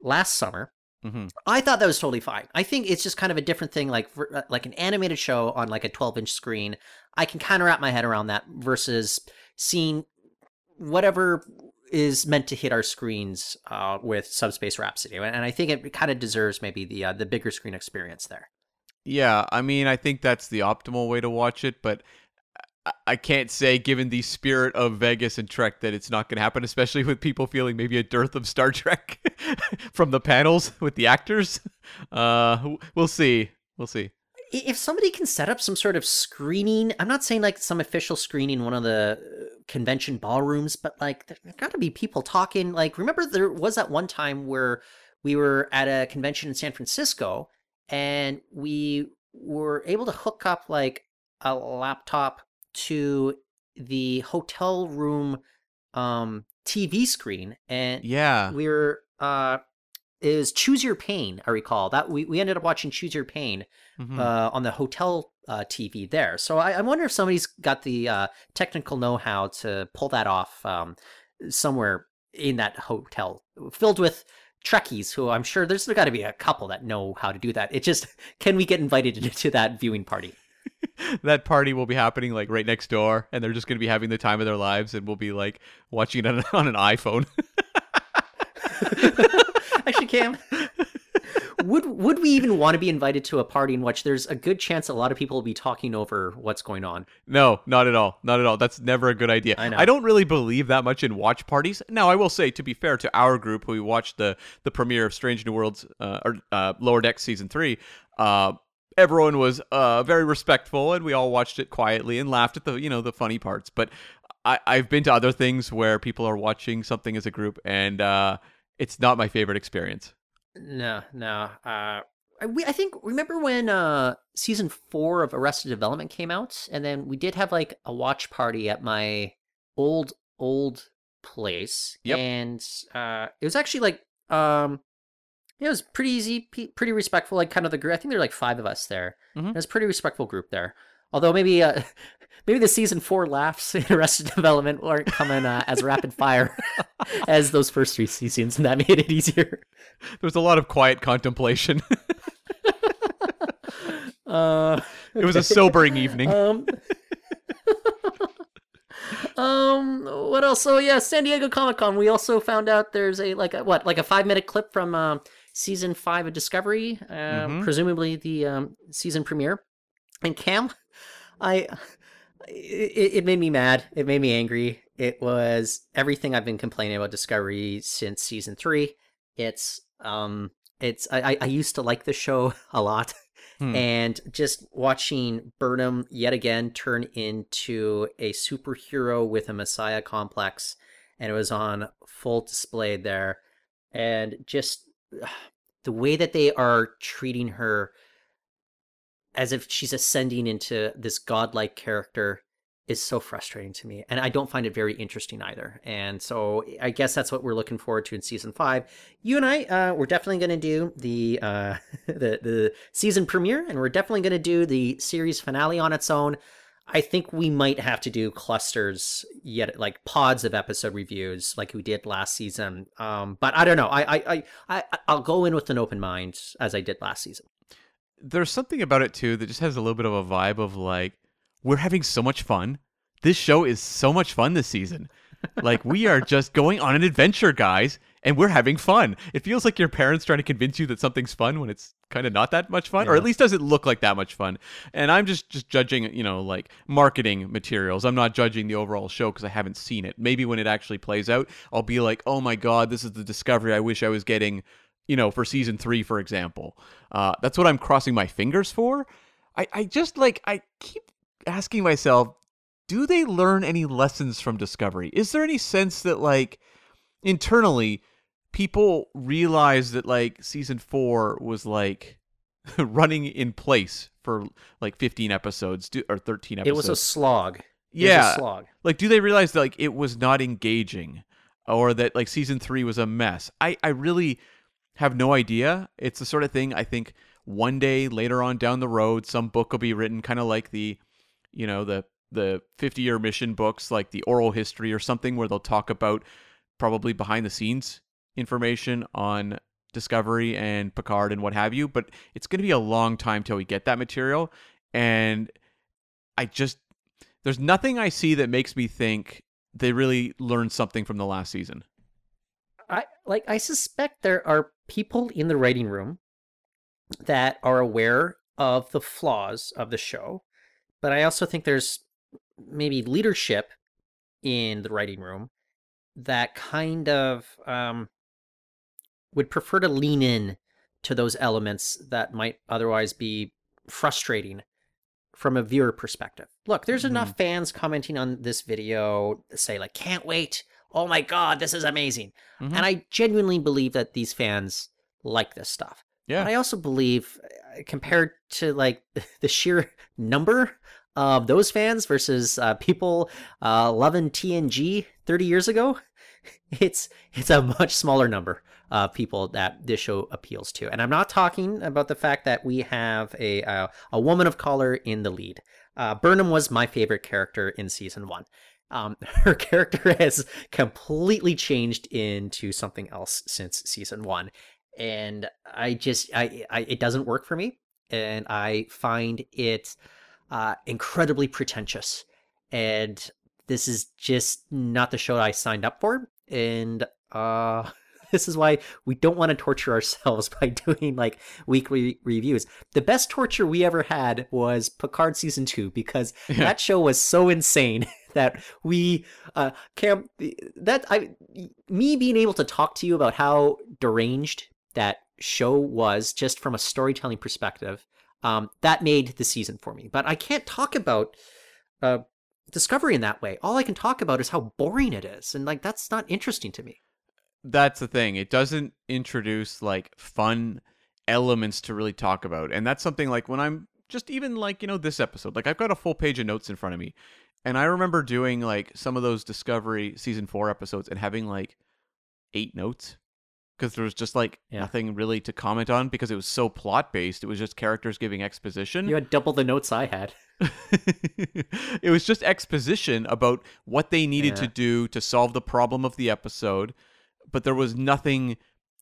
last summer. Mm-hmm. I thought that was totally fine. I think it's just kind of a different thing, like uh, like an animated show on like a 12 inch screen. I can kind of wrap my head around that versus seeing whatever is meant to hit our screens uh, with Subspace Rhapsody, and I think it kind of deserves maybe the uh, the bigger screen experience there.
Yeah, I mean, I think that's the optimal way to watch it, but I can't say, given the spirit of Vegas and Trek, that it's not going to happen, especially with people feeling maybe a dearth of Star Trek from the panels with the actors. Uh, we'll see. We'll see
if somebody can set up some sort of screening, I'm not saying like some official screening one of the uh, convention ballrooms, but like there got to be people talking. Like, remember there was that one time where we were at a convention in San Francisco and we were able to hook up like a laptop to the hotel room um TV screen and
yeah
we were uh is Choose Your Pain. I recall that we, we ended up watching Choose Your Pain mm-hmm. uh, on the hotel uh, TV there. So I, I, wonder if somebody's got the uh, technical know how to pull that off um, somewhere in that hotel filled with Trekkies who I'm sure there's got to be a couple that know how to do that. It just can we get invited to that viewing party?
that party will be happening like right next door, and they're just going to be having the time of their lives, and we'll be like watching it on an iPhone.
Actually, Cam, would would we even want to be invited to a party in which there's a good chance a lot of people will be talking over what's going on?
No, not at all. Not at all. That's never a good idea.
I know.
I don't really believe that much in watch parties. Now, I will say, to be fair to our group, we watched the the premiere of Strange New Worlds uh, or uh, Lower Deck season three. Uh, everyone was uh, very respectful, and we all watched it quietly and laughed at the you know the funny parts. But I I've been to other things where people are watching something as a group, and uh, it's not my favorite experience.
No, no. Uh, I, we, I think remember when uh season four of Arrested Development came out, and then we did have like a watch party at my old old place,
Yep.
and uh, it was actually like um, it was pretty easy, pretty respectful. Like kind of the group. I think there were like five of us there.
Mhm.
It was a pretty respectful group there. Although maybe uh, maybe the season four laughs in Arrested Development weren't coming uh, as rapid fire as those first three seasons, and that made it easier.
There was a lot of quiet contemplation.
Uh,
it was a sobering evening.
um, um, what else? So yeah, San Diego Comic Con. We also found out there's a like a what like a five minute clip from um, season five of Discovery, um,
Mhm.
presumably the um, season premiere. And Cam, I it, it made me mad. It made me angry. It was everything I've been complaining about Discovery since season three. It's um, it's I I- used to like the show a lot
Hmm.
and just watching Burnham yet again turn into a superhero with a messiah complex, and it was on full display there, and just the way that they are treating her as if she's ascending into this godlike character is so frustrating to me and i don't find it very interesting either. And so i guess that's what we're looking forward to in season five. You and i uh, we're definitely going to do the uh the the season premiere and we're definitely going to do the series finale on its own. I think we might have to do clusters yet like pods of episode reviews like we did last season. Um but i don't know. I i i, I i'll go in with an open mind as i did last season
There's something about it too that just has a little bit of a vibe of like we're having so much fun. This show is so much fun this season. Like we are just going on an adventure, guys, and we're having fun. It feels like your parents trying to convince you that something's fun when it's kind of not that much fun, or at least doesn't look like that much fun. And I'm just just judging, you know, like marketing materials. I'm not judging the overall show because I haven't seen it. Maybe when it actually plays out, I'll be like, oh my god, this is the discovery I wish I was getting. You know, for season three, for example, uh, that's what I'm crossing my fingers for. I, I just like I keep asking myself, do they learn any lessons from Discovery? Is there any sense that like internally people realize that like season four was like running in place for like 15 episodes or 13 episodes?
it was a slog It was a
yeah,
slog
like do they realize that like it was not engaging or that like season three was a mess i i really have no idea it's the sort of thing i think one day later on down the road some book will be written kind of like the you know the the 50 year mission books like the oral history or something where they'll talk about probably behind the scenes information on discovery and picard and what have you but it's going to be a long time till we get that material and i just there's nothing I see that makes me think they really learned something from the last season.
I like I suspect there are people in the writing room that are aware of the flaws of the show, but I also think there's maybe leadership in the writing room that kind of um, would prefer to lean in to those elements that might otherwise be frustrating from a viewer perspective. Look, there's enough fans commenting on this video say like can't wait. Oh my god, this is amazing.
Mhm.
And I genuinely believe that these fans like this stuff.
Yeah.
But I also believe uh, compared to like the sheer number of those fans versus uh, people uh, loving TNG 30 years ago, it's it's a much smaller number of people that this show appeals to. And I'm not talking about the fact that we have a uh, a woman of color in the lead. Uh, Burnham was my favorite character in season one. Um, her character has completely changed into something else since season one, and I just I, I it doesn't work for me, and I find it uh, incredibly pretentious, and this is just not the show I signed up for, and uh. This is why we don't want to torture ourselves by doing like weekly reviews. The best torture we ever had was Picard season two because that show was so insane that we uh Cam that I me being able to talk to you about how deranged that show was just from a storytelling perspective um that made the season for me but I can't talk about uh Discovery in that way. All I can talk about is how boring it is, and like that's not interesting to me.
That's the thing. It doesn't introduce like fun elements to really talk about. And that's something like when I'm just even like, you know, this episode, like I've got a full page of notes in front of me. And I remember doing like some of those Discovery season four episodes and having like eight notes because there was just like
Yeah.
nothing really to comment on because it was so plot based. It was just characters giving exposition.
You had double the notes I had.
it was just exposition about what they needed to do to solve the problem of the episode, but there was nothing.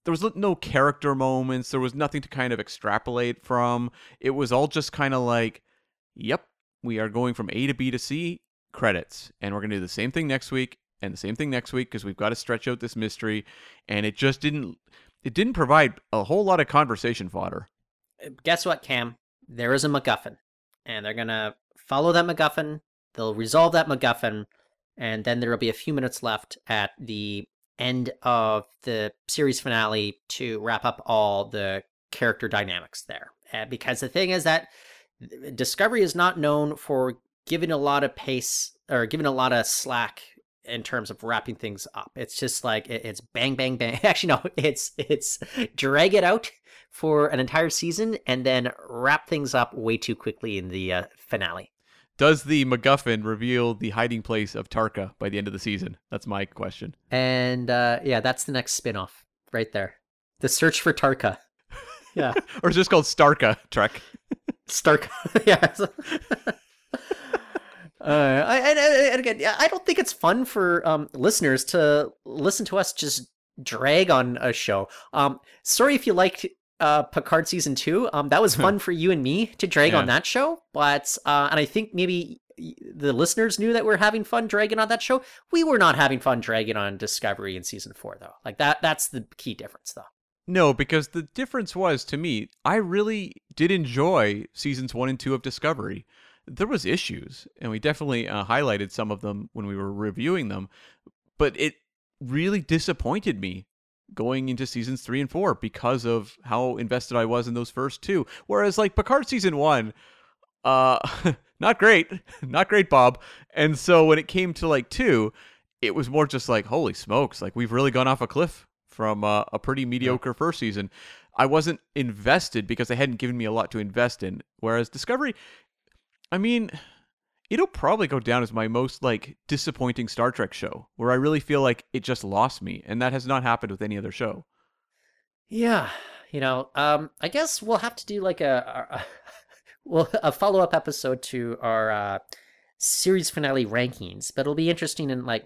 There was no character moments. There was nothing to kind of extrapolate from. It was all just kind of like, yep, we are going from A to B to C, credits. And we're going to do the same thing next week and the same thing next week because we've got to stretch out this mystery. And it just didn't. It didn't provide a whole lot of conversation fodder.
Guess what, Cam? There is a MacGuffin, and they're gonna follow that MacGuffin. They'll resolve that MacGuffin, and then there will be a few minutes left at the end of the series finale to wrap up all the character dynamics there. Uh, because the thing is that Discovery is not known for giving a lot of pace or given a lot of slack in terms of wrapping things up. It's just like it's bang bang bang. Actually no, it's it's drag it out for an entire season and then wrap things up way too quickly in the uh, finale.
Does the MacGuffin reveal the hiding place of Tarka by the end of the season? That's my question.
And uh, yeah, that's the next spin-off right there. The search for Tarka. Yeah.
or is this called Starka Trek?
Stark. yeah. Uh, I, and, and again, yeah, I don't think it's fun for um, listeners to listen to us just drag on a show. Um, sorry if you liked uh, Picard season two. Um, that was fun for you and me to drag on that show. But uh, and I think maybe the listeners knew that we're having fun dragging on that show. We were not having fun dragging on Discovery in season four, though. Like that. That's the key difference, though.
No, because the difference was to me, I really did enjoy seasons one and two of Discovery. There was issues, and we definitely uh, highlighted some of them when we were reviewing them. But it really disappointed me going into seasons three and four because of how invested I was in those first two. Whereas like Picard season one, uh, not great, not great, Bob. And so when it came to like two, it was more just like, holy smokes, like we've really gone off a cliff from uh, a pretty mediocre first season. I wasn't invested because they hadn't given me a lot to invest in. Whereas Discovery, I mean, it'll probably go down as my most like disappointing Star Trek show, where I really feel like it just lost me, and that has not happened with any other show.
Yeah, you know, um, I guess we'll have to do like a, a well a follow up episode to our uh, series finale rankings, but it'll be interesting in like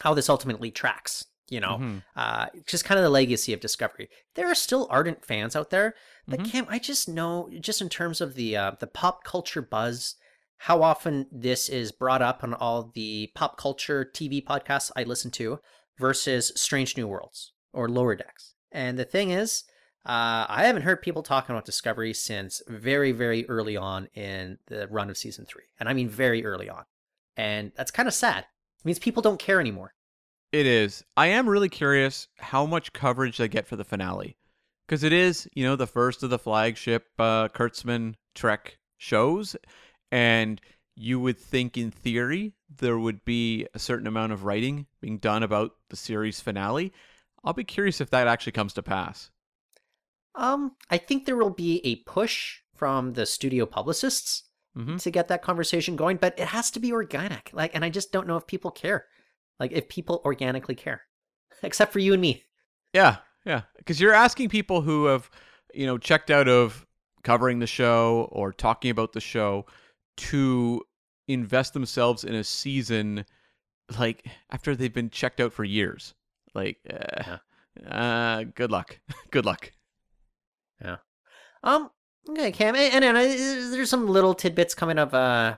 how this ultimately tracks. You know,
Mhm.
uh, just kind of the legacy of Discovery. There are still ardent fans out there, but
Mhm.
Cam, I just know, just in terms of the uh, the pop culture buzz, how often this is brought up on all the pop culture TV podcasts I listen to versus Strange New Worlds or Lower Decks. And the thing is, uh, I haven't heard people talking about Discovery since very, very early on in the run of season three. And I mean very early on. And that's kind of sad. It means people don't care anymore.
It is. I am really curious how much coverage they get for the finale. Because it is, you know, the first of the flagship uh, Kurtzman Trek shows. And you would think, in theory, there would be a certain amount of writing being done about the series finale. I'll be curious if that actually comes to pass.
Um, I think there will be a push from the studio publicists
Mhm.
to get that conversation going, but it has to be organic. Like, and I just don't know if people care. Like, if people organically care, except for you and me.
Yeah, yeah. Because you're asking people who have, you know, checked out of covering the show or talking about the show to invest themselves in a season like after they've been checked out for years. Like, uh, uh good luck. good luck. Yeah.
Um, okay, Cam, and, and, and uh, there's some little tidbits coming of, uh,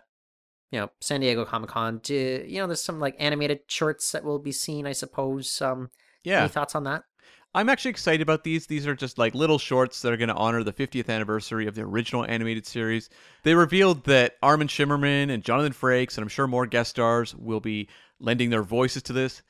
you know, San Diego Comic Con. You know? There's some like animated shorts that will be seen, I suppose. Um,
Yeah.
any thoughts on that?
I'm actually excited about these. These are just like little shorts that are going to honor the 50th anniversary of the original animated series. They revealed that Armin Shimerman and Jonathan Frakes, and I'm sure more guest stars, will be lending their voices to this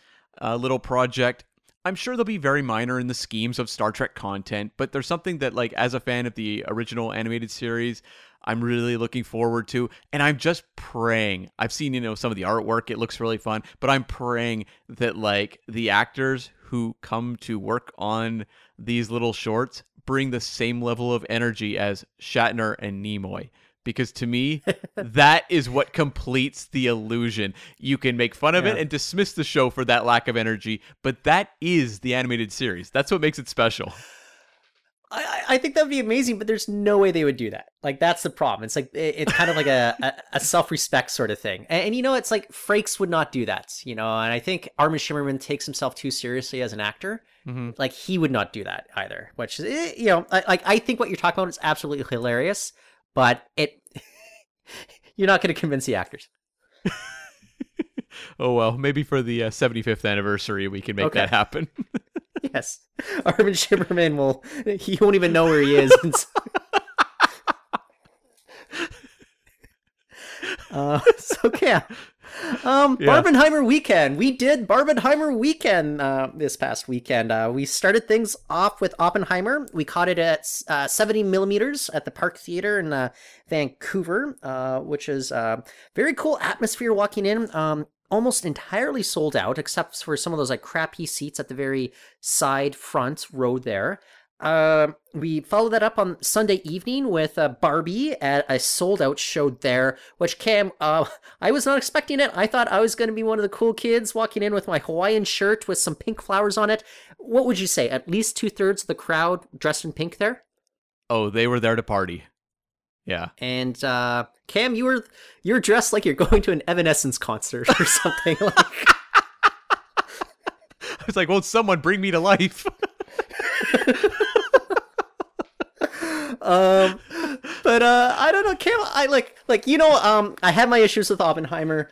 uh, little project. I'm sure they'll be very minor in the schemes of Star Trek content, but there's something that, like, as a fan of the original animated series, I'm really looking forward to. And I'm just praying. I've seen, you know, some of the artwork. It looks really fun. But I'm praying that, like, the actors who come to work on these little shorts bring the same level of energy as Shatner and Nimoy. Because to me, that is what completes the illusion. You can make fun of it and dismiss the show for that lack of energy, but that is the animated series. That's what makes it special.
I, I- think that'd be amazing, but there's no way they would do that. Like that's the problem. It's like it- it's kind of like a, a, a self-respect sort of thing. And, and you know, it's like Frakes would not do that. You know, and I think Armin Shimerman takes himself too seriously as an actor. Like he would not do that either. Which is, eh, you know, I, like I think what you're talking about is absolutely hilarious, but it you're not going to convince the actors.
Oh well, maybe for the uh, 75th anniversary we can make
Okay.
that happen.
Yes, Armin Shimerman will. He won't even know where he is. Uh, so Cam, um,
Yeah.
Barbenheimer weekend. We did Barbenheimer weekend uh, this past weekend. Uh, we started things off with Oppenheimer. We caught it at uh, 70 millimeters at the Park Theater in uh, Vancouver, uh, which is uh, very cool atmosphere walking in. Um, almost entirely sold out, except for some of those like crappy seats at the very side front row there. Uh, we followed that up on Sunday evening with uh, Barbie at a sold out show there, which Cam, uh, I was not expecting it. I thought I was going to be one of the cool kids walking in with my Hawaiian shirt with some pink flowers on it. What would you say? At least two thirds of the crowd dressed in pink there?
oh, they were there to party. Yeah.
And uh, Cam, you were you're dressed like you're going to an Evanescence concert or something. like,
I was like, won't someone bring me to life?
um but uh i don't know cam i like like you know um i had my issues with oppenheimer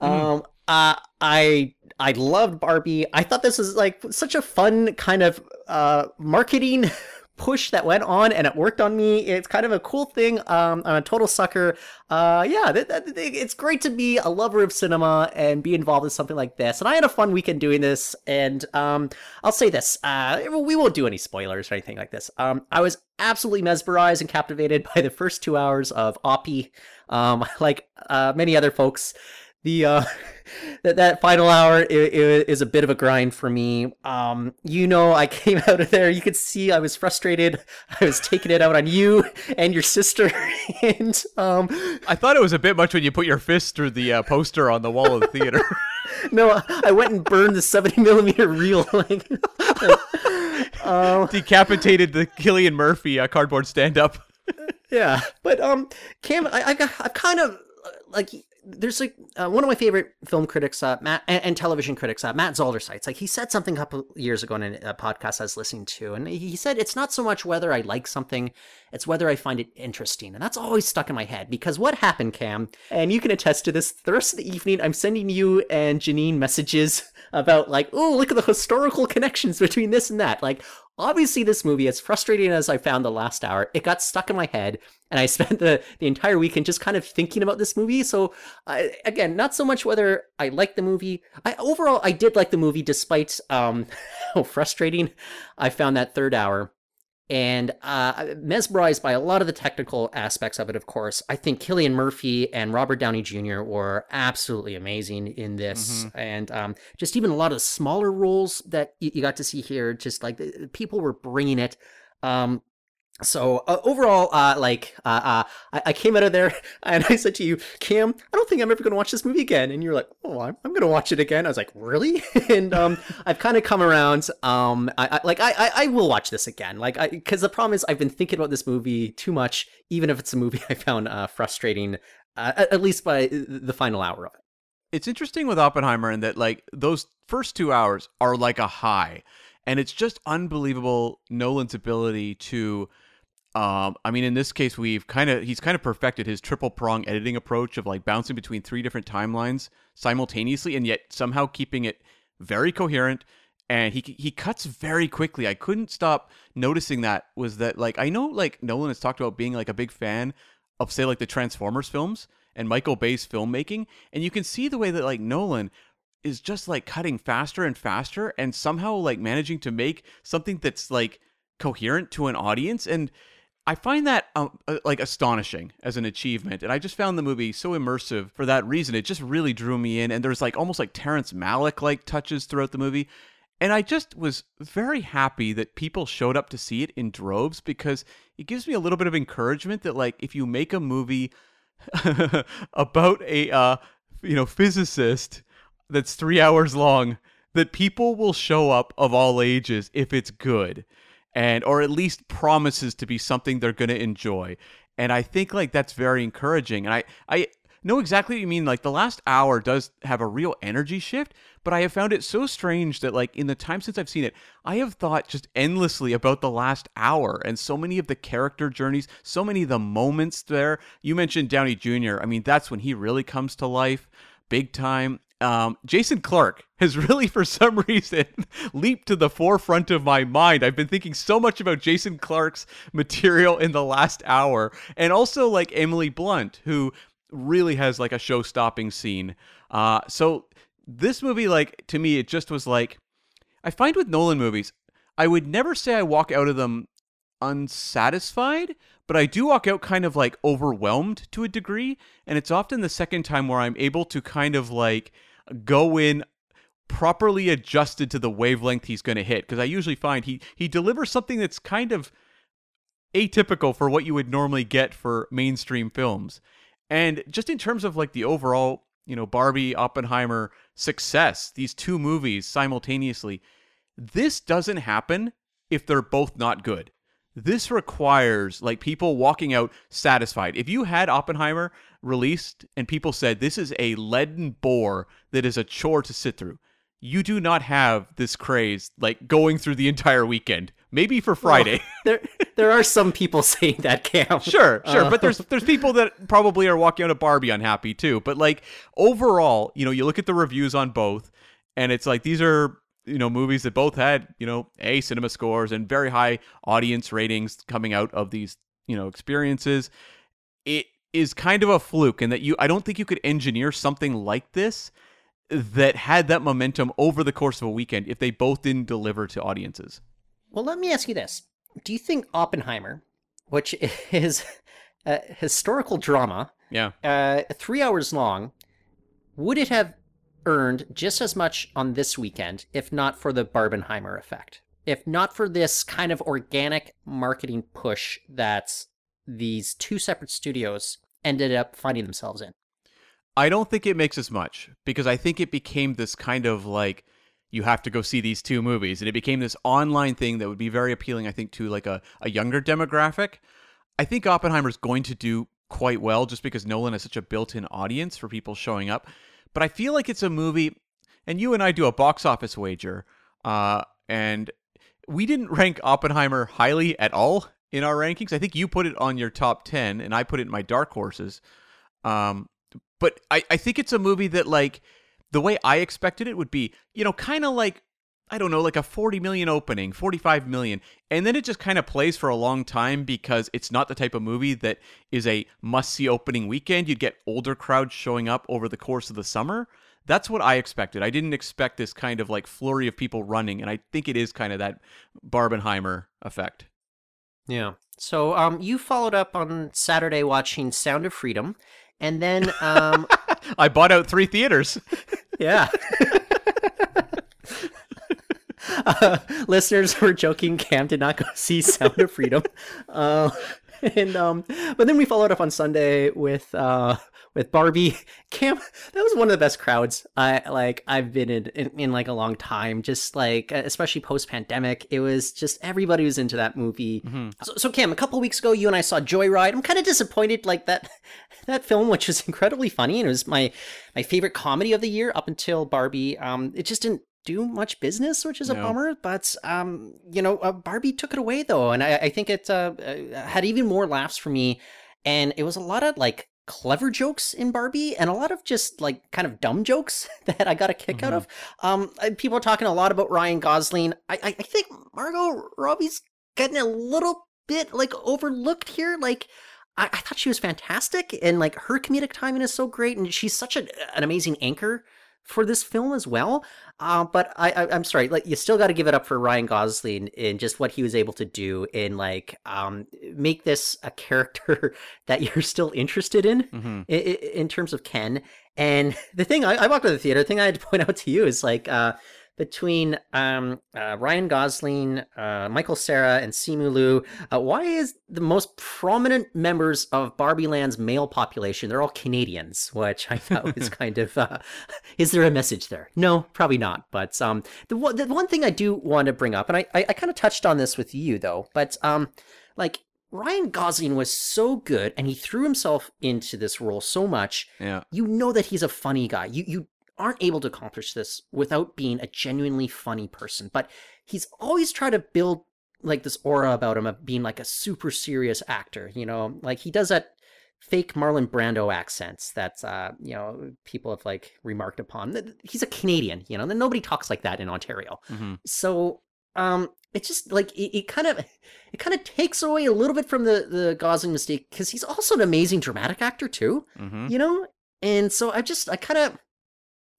um uh i i loved barbie i thought this was like such a fun kind of uh marketing push that went on and it worked on me. It's kind of a cool thing um i'm a total sucker. Uh yeah th- th- it's great to be a lover of cinema and be involved in something like this. And i had a fun weekend doing this and um i'll say this uh we won't do any spoilers or anything like this. Um i was absolutely mesmerized and captivated by the first two hours of oppie. Um like uh many other folks the uh that that final hour i- i- is a bit of a grind for me um you know i came out of there you could see i was frustrated i was taking it out on you and your sister and um
I thought it was a bit much when you put your fist through the uh, poster on the wall of the theater.
no i went and burned the 70 millimeter reel like
Decapitated the Cillian Murphy uh, cardboard stand up.
yeah but um cam i i got i've kind of uh, like there's like uh, one of my favorite film critics uh matt and, and television critics uh, matt Zoller Seitz like he said something a couple years ago in a, a podcast i was listening to and he said it's not so much whether i like something it's whether i find it interesting and that's always stuck in my head because what happened cam and you can attest to this the rest of the evening i'm sending you and janine messages about like oh look at the historical connections between this and that like obviously this movie as frustrating as i found the last hour it got stuck in my head and i spent the, the entire weekend just kind of thinking about this movie. So I, again not so much whether i like the movie. I overall i did like the movie despite um how frustrating i found that third hour and uh, mesmerized by a lot of the technical aspects of it, of course. I think Cillian Murphy and Robert Downey Jr. were absolutely amazing in this, and um, just even a lot of smaller roles that you, got to see here, just like the people were bringing it. Um, so uh, overall, uh, like uh, uh, I, I came out of there and I said to you, Cam, I don't think I'm ever going to watch this movie again. And you're like, Oh, I'm, I'm going to watch it again. I was like, Really? and um, I've kind of come around. Um, I, I like I, I will watch this again. Like, because the problem is I've been thinking about this movie too much, even if it's a movie I found uh, frustrating, uh, at, at least by the final hour of it.
it's interesting with Oppenheimer in that like those first two hours are like a high, and it's just unbelievable Nolan's ability to. Um, I mean, in this case, we've kind of he's kind of perfected his triple prong editing approach of like bouncing between three different timelines simultaneously, and yet somehow keeping it very coherent. And he he cuts very quickly. I couldn't stop noticing that was that like I know like Nolan has talked about being like a big fan of say like the Transformers films and Michael Bay's filmmaking, and you can see the way that like Nolan is just like cutting faster and faster and somehow like managing to make something that's like coherent to an audience and I find that um, uh, like astonishing as an achievement, and I just found the movie so immersive for that reason. It just really drew me in, and there's like almost like Terrence Malick like touches throughout the movie, and I just was very happy that people showed up to see it in droves because it gives me a little bit of encouragement that like if you make a movie about a uh, you know physicist that's three hours long, that people will show up of all ages if it's good and or at least promises to be something they're going to enjoy. And I think like that's very encouraging. And I I know exactly what you mean. Like the last hour does have a real energy shift, but I have found it so strange that like in the time since I've seen it, I have thought just endlessly about the last hour and so many of the character journeys, so many of the moments there. You mentioned Downey Jr. I mean, that's when he really comes to life big time. Um, Jason Clarke has really, for some reason, leaped to the forefront of my mind. I've been thinking so much about Jason Clarke's material in the last hour, and also like Emily Blunt, who really has like a show-stopping scene. Uh, so this movie, like to me, it just was like I find with Nolan movies, I would never say I walk out of them unsatisfied, but I do walk out kind of like overwhelmed to a degree. And it's often the second time where I'm able to kind of like go in properly adjusted to the wavelength he's going to hit. Because I usually find he, he delivers something that's kind of atypical for what you would normally get for mainstream films. And just in terms of like the overall, you know, Barbie, Oppenheimer success, these two movies simultaneously, this doesn't happen if they're both not good. This requires like people walking out satisfied. If you had Oppenheimer released and people said this is a leaden bore that is a chore to sit through, you do not have this craze like going through the entire weekend. Maybe for Friday.
Well, there, there are some people saying that, Cam.
Sure, sure,
Uh,
but there's there's people that probably are walking out of Barbie unhappy too. But like overall, you know, you look at the reviews on both, and it's like these are you know movies that both had you know a cinema scores and very high audience ratings coming out of these you know experiences. Is kind of a fluke, and that you I don't think you could engineer something like this that had that momentum over the course of a weekend if they both didn't deliver to audiences.
Well, let me ask you this. Do you think Oppenheimer, which is a historical drama,
Yeah.
uh, three hours long, would it have earned just as much on this weekend if not for the Barbenheimer effect? If not for this kind of organic marketing push that these two separate studios ended up finding themselves in?
I don't think it makes as much because I think it became this kind of like you have to go see these two movies and it became this online thing that would be very appealing I think to like a, a younger demographic. I think Oppenheimer's going to do quite well just because Nolan has such a built-in audience for people showing up. But I feel like it's a movie and you and I do a box office wager uh and we didn't rank Oppenheimer highly at all in our rankings. I think you put it on your top 10 and I put it in my dark horses. Um but I, I think it's a movie that like the way I expected it would be, you know, kind of like I don't know, like a 40 million opening, 45 million. And then it just kind of plays for a long time because it's not the type of movie that is a must see opening weekend. You'd get older crowds showing up over the course of the summer. That's what I expected. I didn't expect this kind of like flurry of people running. And I think it is kind of that Barbenheimer effect.
Yeah. So um, you followed up on Saturday watching Sound of Freedom, and then um,
I bought out three theaters.
yeah. uh, listeners were joking. Cam did not go see Sound of Freedom, uh, and um, but then we followed up on Sunday with uh, with Barbie. Cam, that was one of the best crowds I like I've been in, in in like a long time. Just like especially post pandemic, it was just everybody was into that movie. So, so Cam, a couple weeks ago, you and I saw Joyride. I'm kind of disappointed, like that that film, which was incredibly funny and it was my my favorite comedy of the year up until Barbie. Um, it just didn't do much business, which is a
No.
bummer. But um, you know, uh, Barbie took it away though, and I, I think it uh, uh, had even more laughs for me. And it was a lot of like clever jokes in Barbie, and a lot of just like kind of dumb jokes that I got a kick out of. Um, people are talking a lot about Ryan Gosling. I, I, I think Margot Robbie's getting a little bit like overlooked here. Like. I, I thought she was fantastic, and like her comedic timing is so great, and she's such a, an amazing anchor for this film as well. Uh, but I, I am sorry, like you still got to give it up for Ryan Gosling in just what he was able to do in like um make this a character that you're still interested in,
Mm-hmm.
in, in terms of Ken. And the thing I, I walked to the theater, the thing I had to point out to you is like uh between um, uh, Ryan Gosling, uh, Michael Cera, and Simu Liu, uh, why is the most prominent members of Barbie Land's male population? They're all Canadians, which I thought was kind of. Uh, is there a message there? No, probably not. But um, the one the one thing I do want to bring up, and I I, I kind of touched on this with you though, but um, like. Ryan Gosling was so good and he threw himself into this role so much.
Yeah.
You know that he's a funny guy. You you aren't able to accomplish this without being a genuinely funny person. But he's always tried to build like this aura about him of being like a super serious actor. You know, like he does that fake Marlon Brando accents that uh, you know people have like remarked upon. He's a Canadian, you know, and nobody talks like that in Ontario.
Mm-hmm.
So um it's just like it, it kind of it kind of takes away a little bit from the the Gosling mistake because he's also an amazing dramatic actor too
Mm-hmm.
you know and so i just i kind of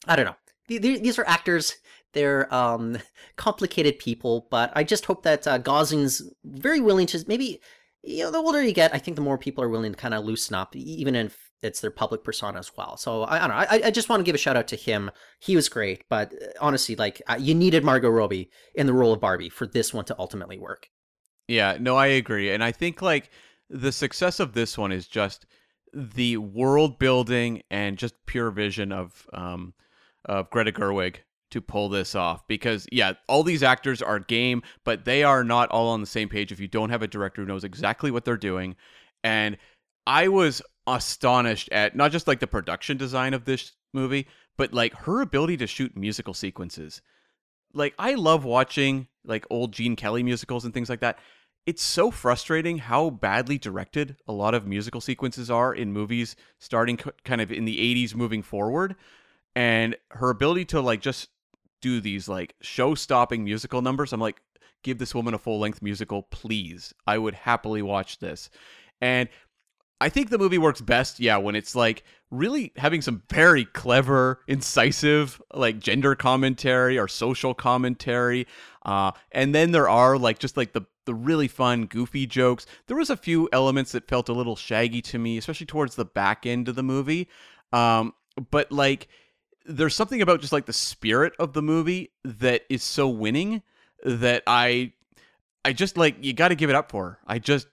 i don't know. Th- th- these are actors. They're um complicated people but i just hope that uh, gosling's very willing to maybe you know the older you get i think the more people are willing to kind of loosen up even if it's their public persona as well. So i, I don't know. I, I just want to give a shout out to him. He was great but uh, honestly like uh, you needed margot robbie in the role of barbie for this one to ultimately work.
Yeah, no, I agree. And I think like the success of this one is just the world building and just pure vision of um of Greta Gerwig to pull this off because yeah, all these actors are game, but they are not all on the same page if you don't have a director who knows exactly what they're doing. And I was astonished at not just like the production design of this movie, but like her ability to shoot musical sequences like I love watching like old Gene Kelly musicals and things like that. It's so frustrating how badly directed a lot of musical sequences are in movies starting kind of in the 80s moving forward and her ability to like just do these like show-stopping musical numbers. I'm like give this woman a full-length musical, please. I would happily watch this. And I think the movie works best, yeah, when it's like really having some very clever, incisive, like gender commentary or social commentary. Uh, and then there are like just like the the really fun, goofy jokes. There was a few elements that felt a little shaggy to me, especially towards the back end of the movie. Um, but like, there's something about just like the spirit of the movie that is so winning that I, I just like you got to give it up for. I just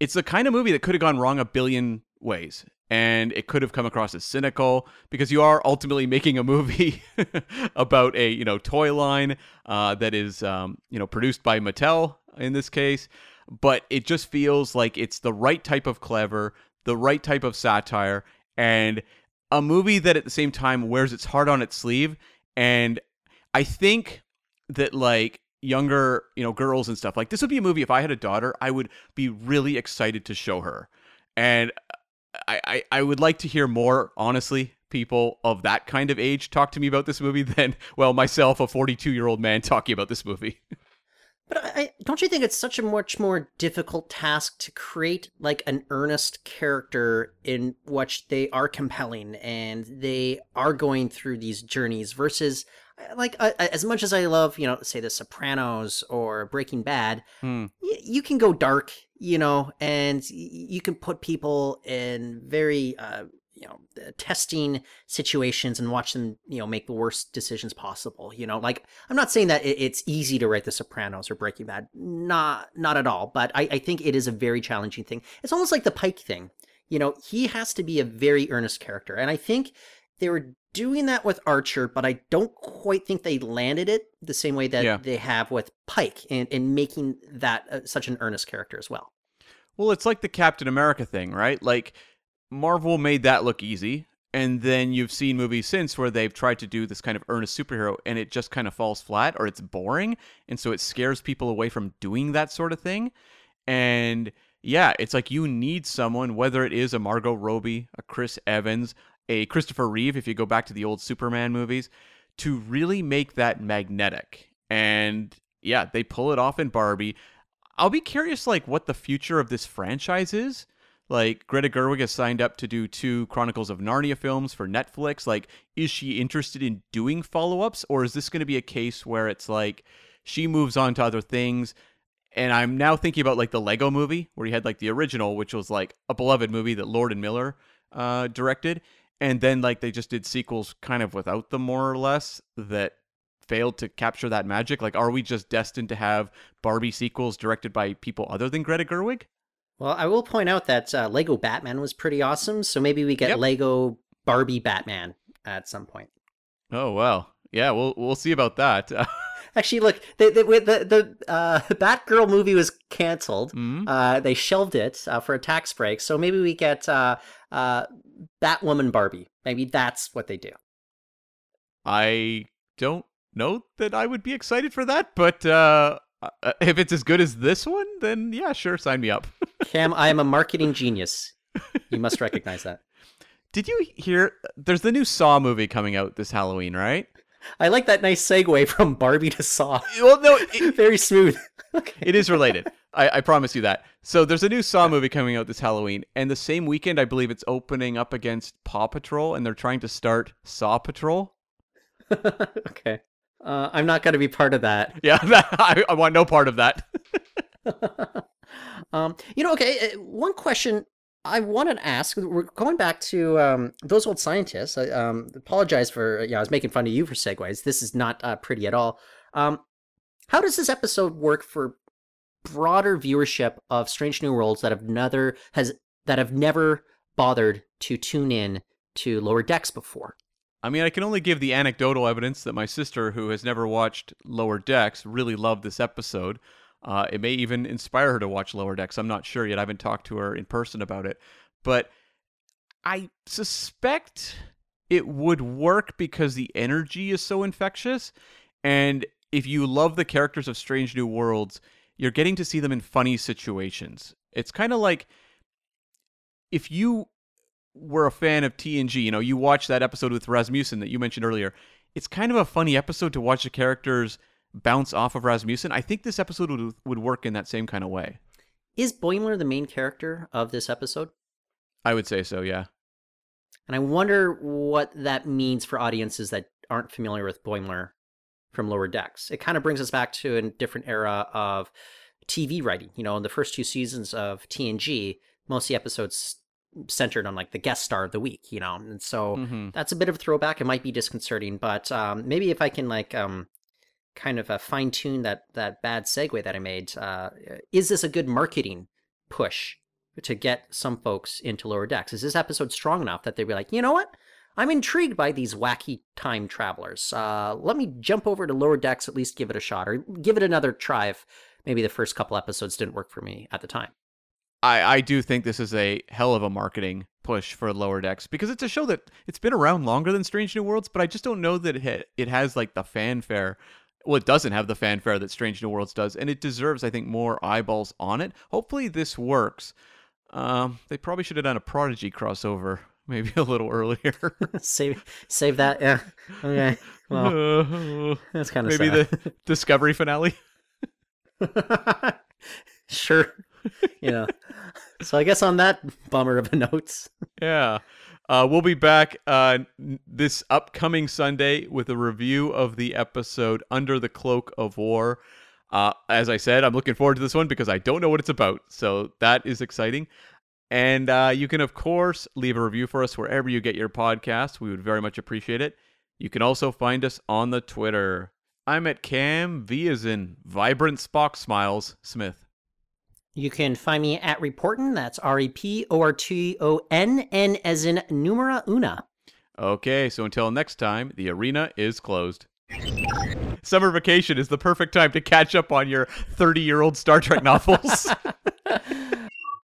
it's the kind of movie that could have gone wrong a billion ways and it could have come across as cynical because you are ultimately making a movie about a you know toy line uh, that is um, you know produced by Mattel in this case but it just feels like it's the right type of clever the right type of satire and a movie that at the same time wears its heart on its sleeve and I think that like younger, you know, girls and stuff. Like this would be a movie if I had a daughter, I would be really excited to show her. And I, I, I would like to hear more, honestly, people of that kind of age talk to me about this movie than, well, myself, a 42 year old man, talking about this movie.
But I, I don't you think it's such a much more difficult task to create like an earnest character in which they are compelling and they are going through these journeys versus like uh, as much as I love, you know, say The Sopranos or Breaking Bad,
Hmm.
y- you can go dark, you know, and y- you can put people in very, uh, you know, testing situations and watch them, you know, make the worst decisions possible. You know, like I'm not saying that it's easy to write The Sopranos or Breaking Bad, not not at all, but I, I think it is a very challenging thing. It's almost like the Pike thing. You know, he has to be a very earnest character, and I think they were doing that with Archer, but I don't quite think they landed it the same way that
Yeah.
they have with Pike in, in making that uh, such an earnest character as well.
Well, it's like the Captain America thing, right? Like Marvel made that look easy, and then you've seen movies since where they've tried to do this kind of earnest superhero and it just kind of falls flat or it's boring, and so it scares people away from doing that sort of thing. And yeah, it's like you need someone, whether it is a Margot Robbie, a Chris Evans, a Christopher Reeve, if you go back to the old Superman movies, to really make that magnetic. And yeah, they pull it off in Barbie. I'll be curious, like, what the future of this franchise is. Like Greta Gerwig has signed up to do two Chronicles of Narnia films for Netflix. Like, is she interested in doing follow ups, or is this going to be a case where it's like she moves on to other things? And I'm now thinking about like the Lego movie, where you had like the original, which was like a beloved movie that Lord and Miller uh, directed, and then like they just did sequels kind of without them, more or less, that failed to capture that magic. Like, are we just destined to have Barbie sequels directed by people other than Greta Gerwig?
Well, I will point out that uh, Lego Batman was pretty awesome, so maybe we get
Yep.
Lego Barbie Batman at some point.
Oh well, yeah, we'll we'll see about that.
Actually, look, the the the, the uh, Batgirl movie was canceled.
Mhm.
Uh, they shelved it uh, for a tax break, so maybe we get uh, uh, Batwoman Barbie. Maybe that's what they do.
I don't know that I would be excited for that, but uh, uh, if it's as good as this one, then yeah, sure, sign me up.
Cam, I am a marketing genius. You must recognize that.
Did you hear? There's the new Saw movie coming out this Halloween, right?
I like that nice segue from Barbie to Saw.
Well, no, it,
Very smooth. okay.
it is related. I, I promise you that. So there's a new Saw movie coming out this Halloween, and the same weekend, I believe it's opening up against Paw Patrol, and they're trying to start Saw Patrol.
okay. Uh, I'm not going to be part of that.
Yeah, that, I, I want no part of that.
Um, you know, okay. uh, One question I wanted to ask. We're going back to um, those old scientists. I um, apologize for. Yeah, I was making fun of you for segues. This is not uh, pretty at all. Um, how does this episode work for broader viewership of Strange New Worlds that have never has that have never bothered to tune in to Lower Decks before?
I mean, I can only give the anecdotal evidence that my sister, who has never watched Lower Decks, really loved this episode. Uh, it may even inspire her to watch Lower Decks. I'm not sure yet. I haven't talked to her in person about it. But I suspect it would work because the energy is so infectious. And if you love the characters of Strange New Worlds, you're getting to see them in funny situations. It's kind of like if you were a fan of TNG, you know, you watched that episode with Rasmussen that you mentioned earlier. It's kind of a funny episode to watch the characters bounce off of Rasmussen. I think this episode would would work in that same kind of way.
Is Boimler the main character of this episode?
I would say so, yeah.
And I wonder what that means for audiences that aren't familiar with Boimler from Lower Decks. It kind of brings us back to a different era of TV writing. You know, in the first two seasons of TNG, most of the episodes centered on like the guest star of the week, you know, and so
Mhm.
that's a bit of a throwback. It might be disconcerting, but um, maybe if I can like um, kind of uh, fine tune that that bad segue that I made, uh, is this a good marketing push to get some folks into lower decks? Is this episode strong enough that they'd be like, you know what? I'm intrigued by these wacky time travelers. Uh, let me jump over to lower decks, at least give it a shot, or give it another try if maybe the first couple episodes didn't work for me at the time.
I, I do think this is a hell of a marketing push for Lower Decks because it's a show that it's been around longer than Strange New Worlds, but I just don't know that it it has like the fanfare. Well, it doesn't have the fanfare that Strange New Worlds does, and it deserves, I think, more eyeballs on it. Hopefully, this works. Um, they probably should have done a Prodigy crossover maybe a little earlier.
save save that. Yeah. Okay. Well, that's kind of
maybe the Discovery finale.
sure. You know. So I guess on that bummer of a note.
Yeah. Uh, we'll be back uh, this upcoming Sunday with a review of the episode Under the Cloak of War. Uh, as I said, I'm looking forward to this one because I don't know what it's about. So that is exciting. And uh, you can, of course, leave a review for us wherever you get your podcast. We would very much appreciate it. You can also find us on the Twitter. I'm at Cam V as in Vibrant Spock Smiles Smith.
You can find me at Reportin. That's R E P O R T O N N as in numera una.
Okay, so until next time, the arena is closed. Summer vacation is the perfect time to catch up on your 30 year old Star Trek novels.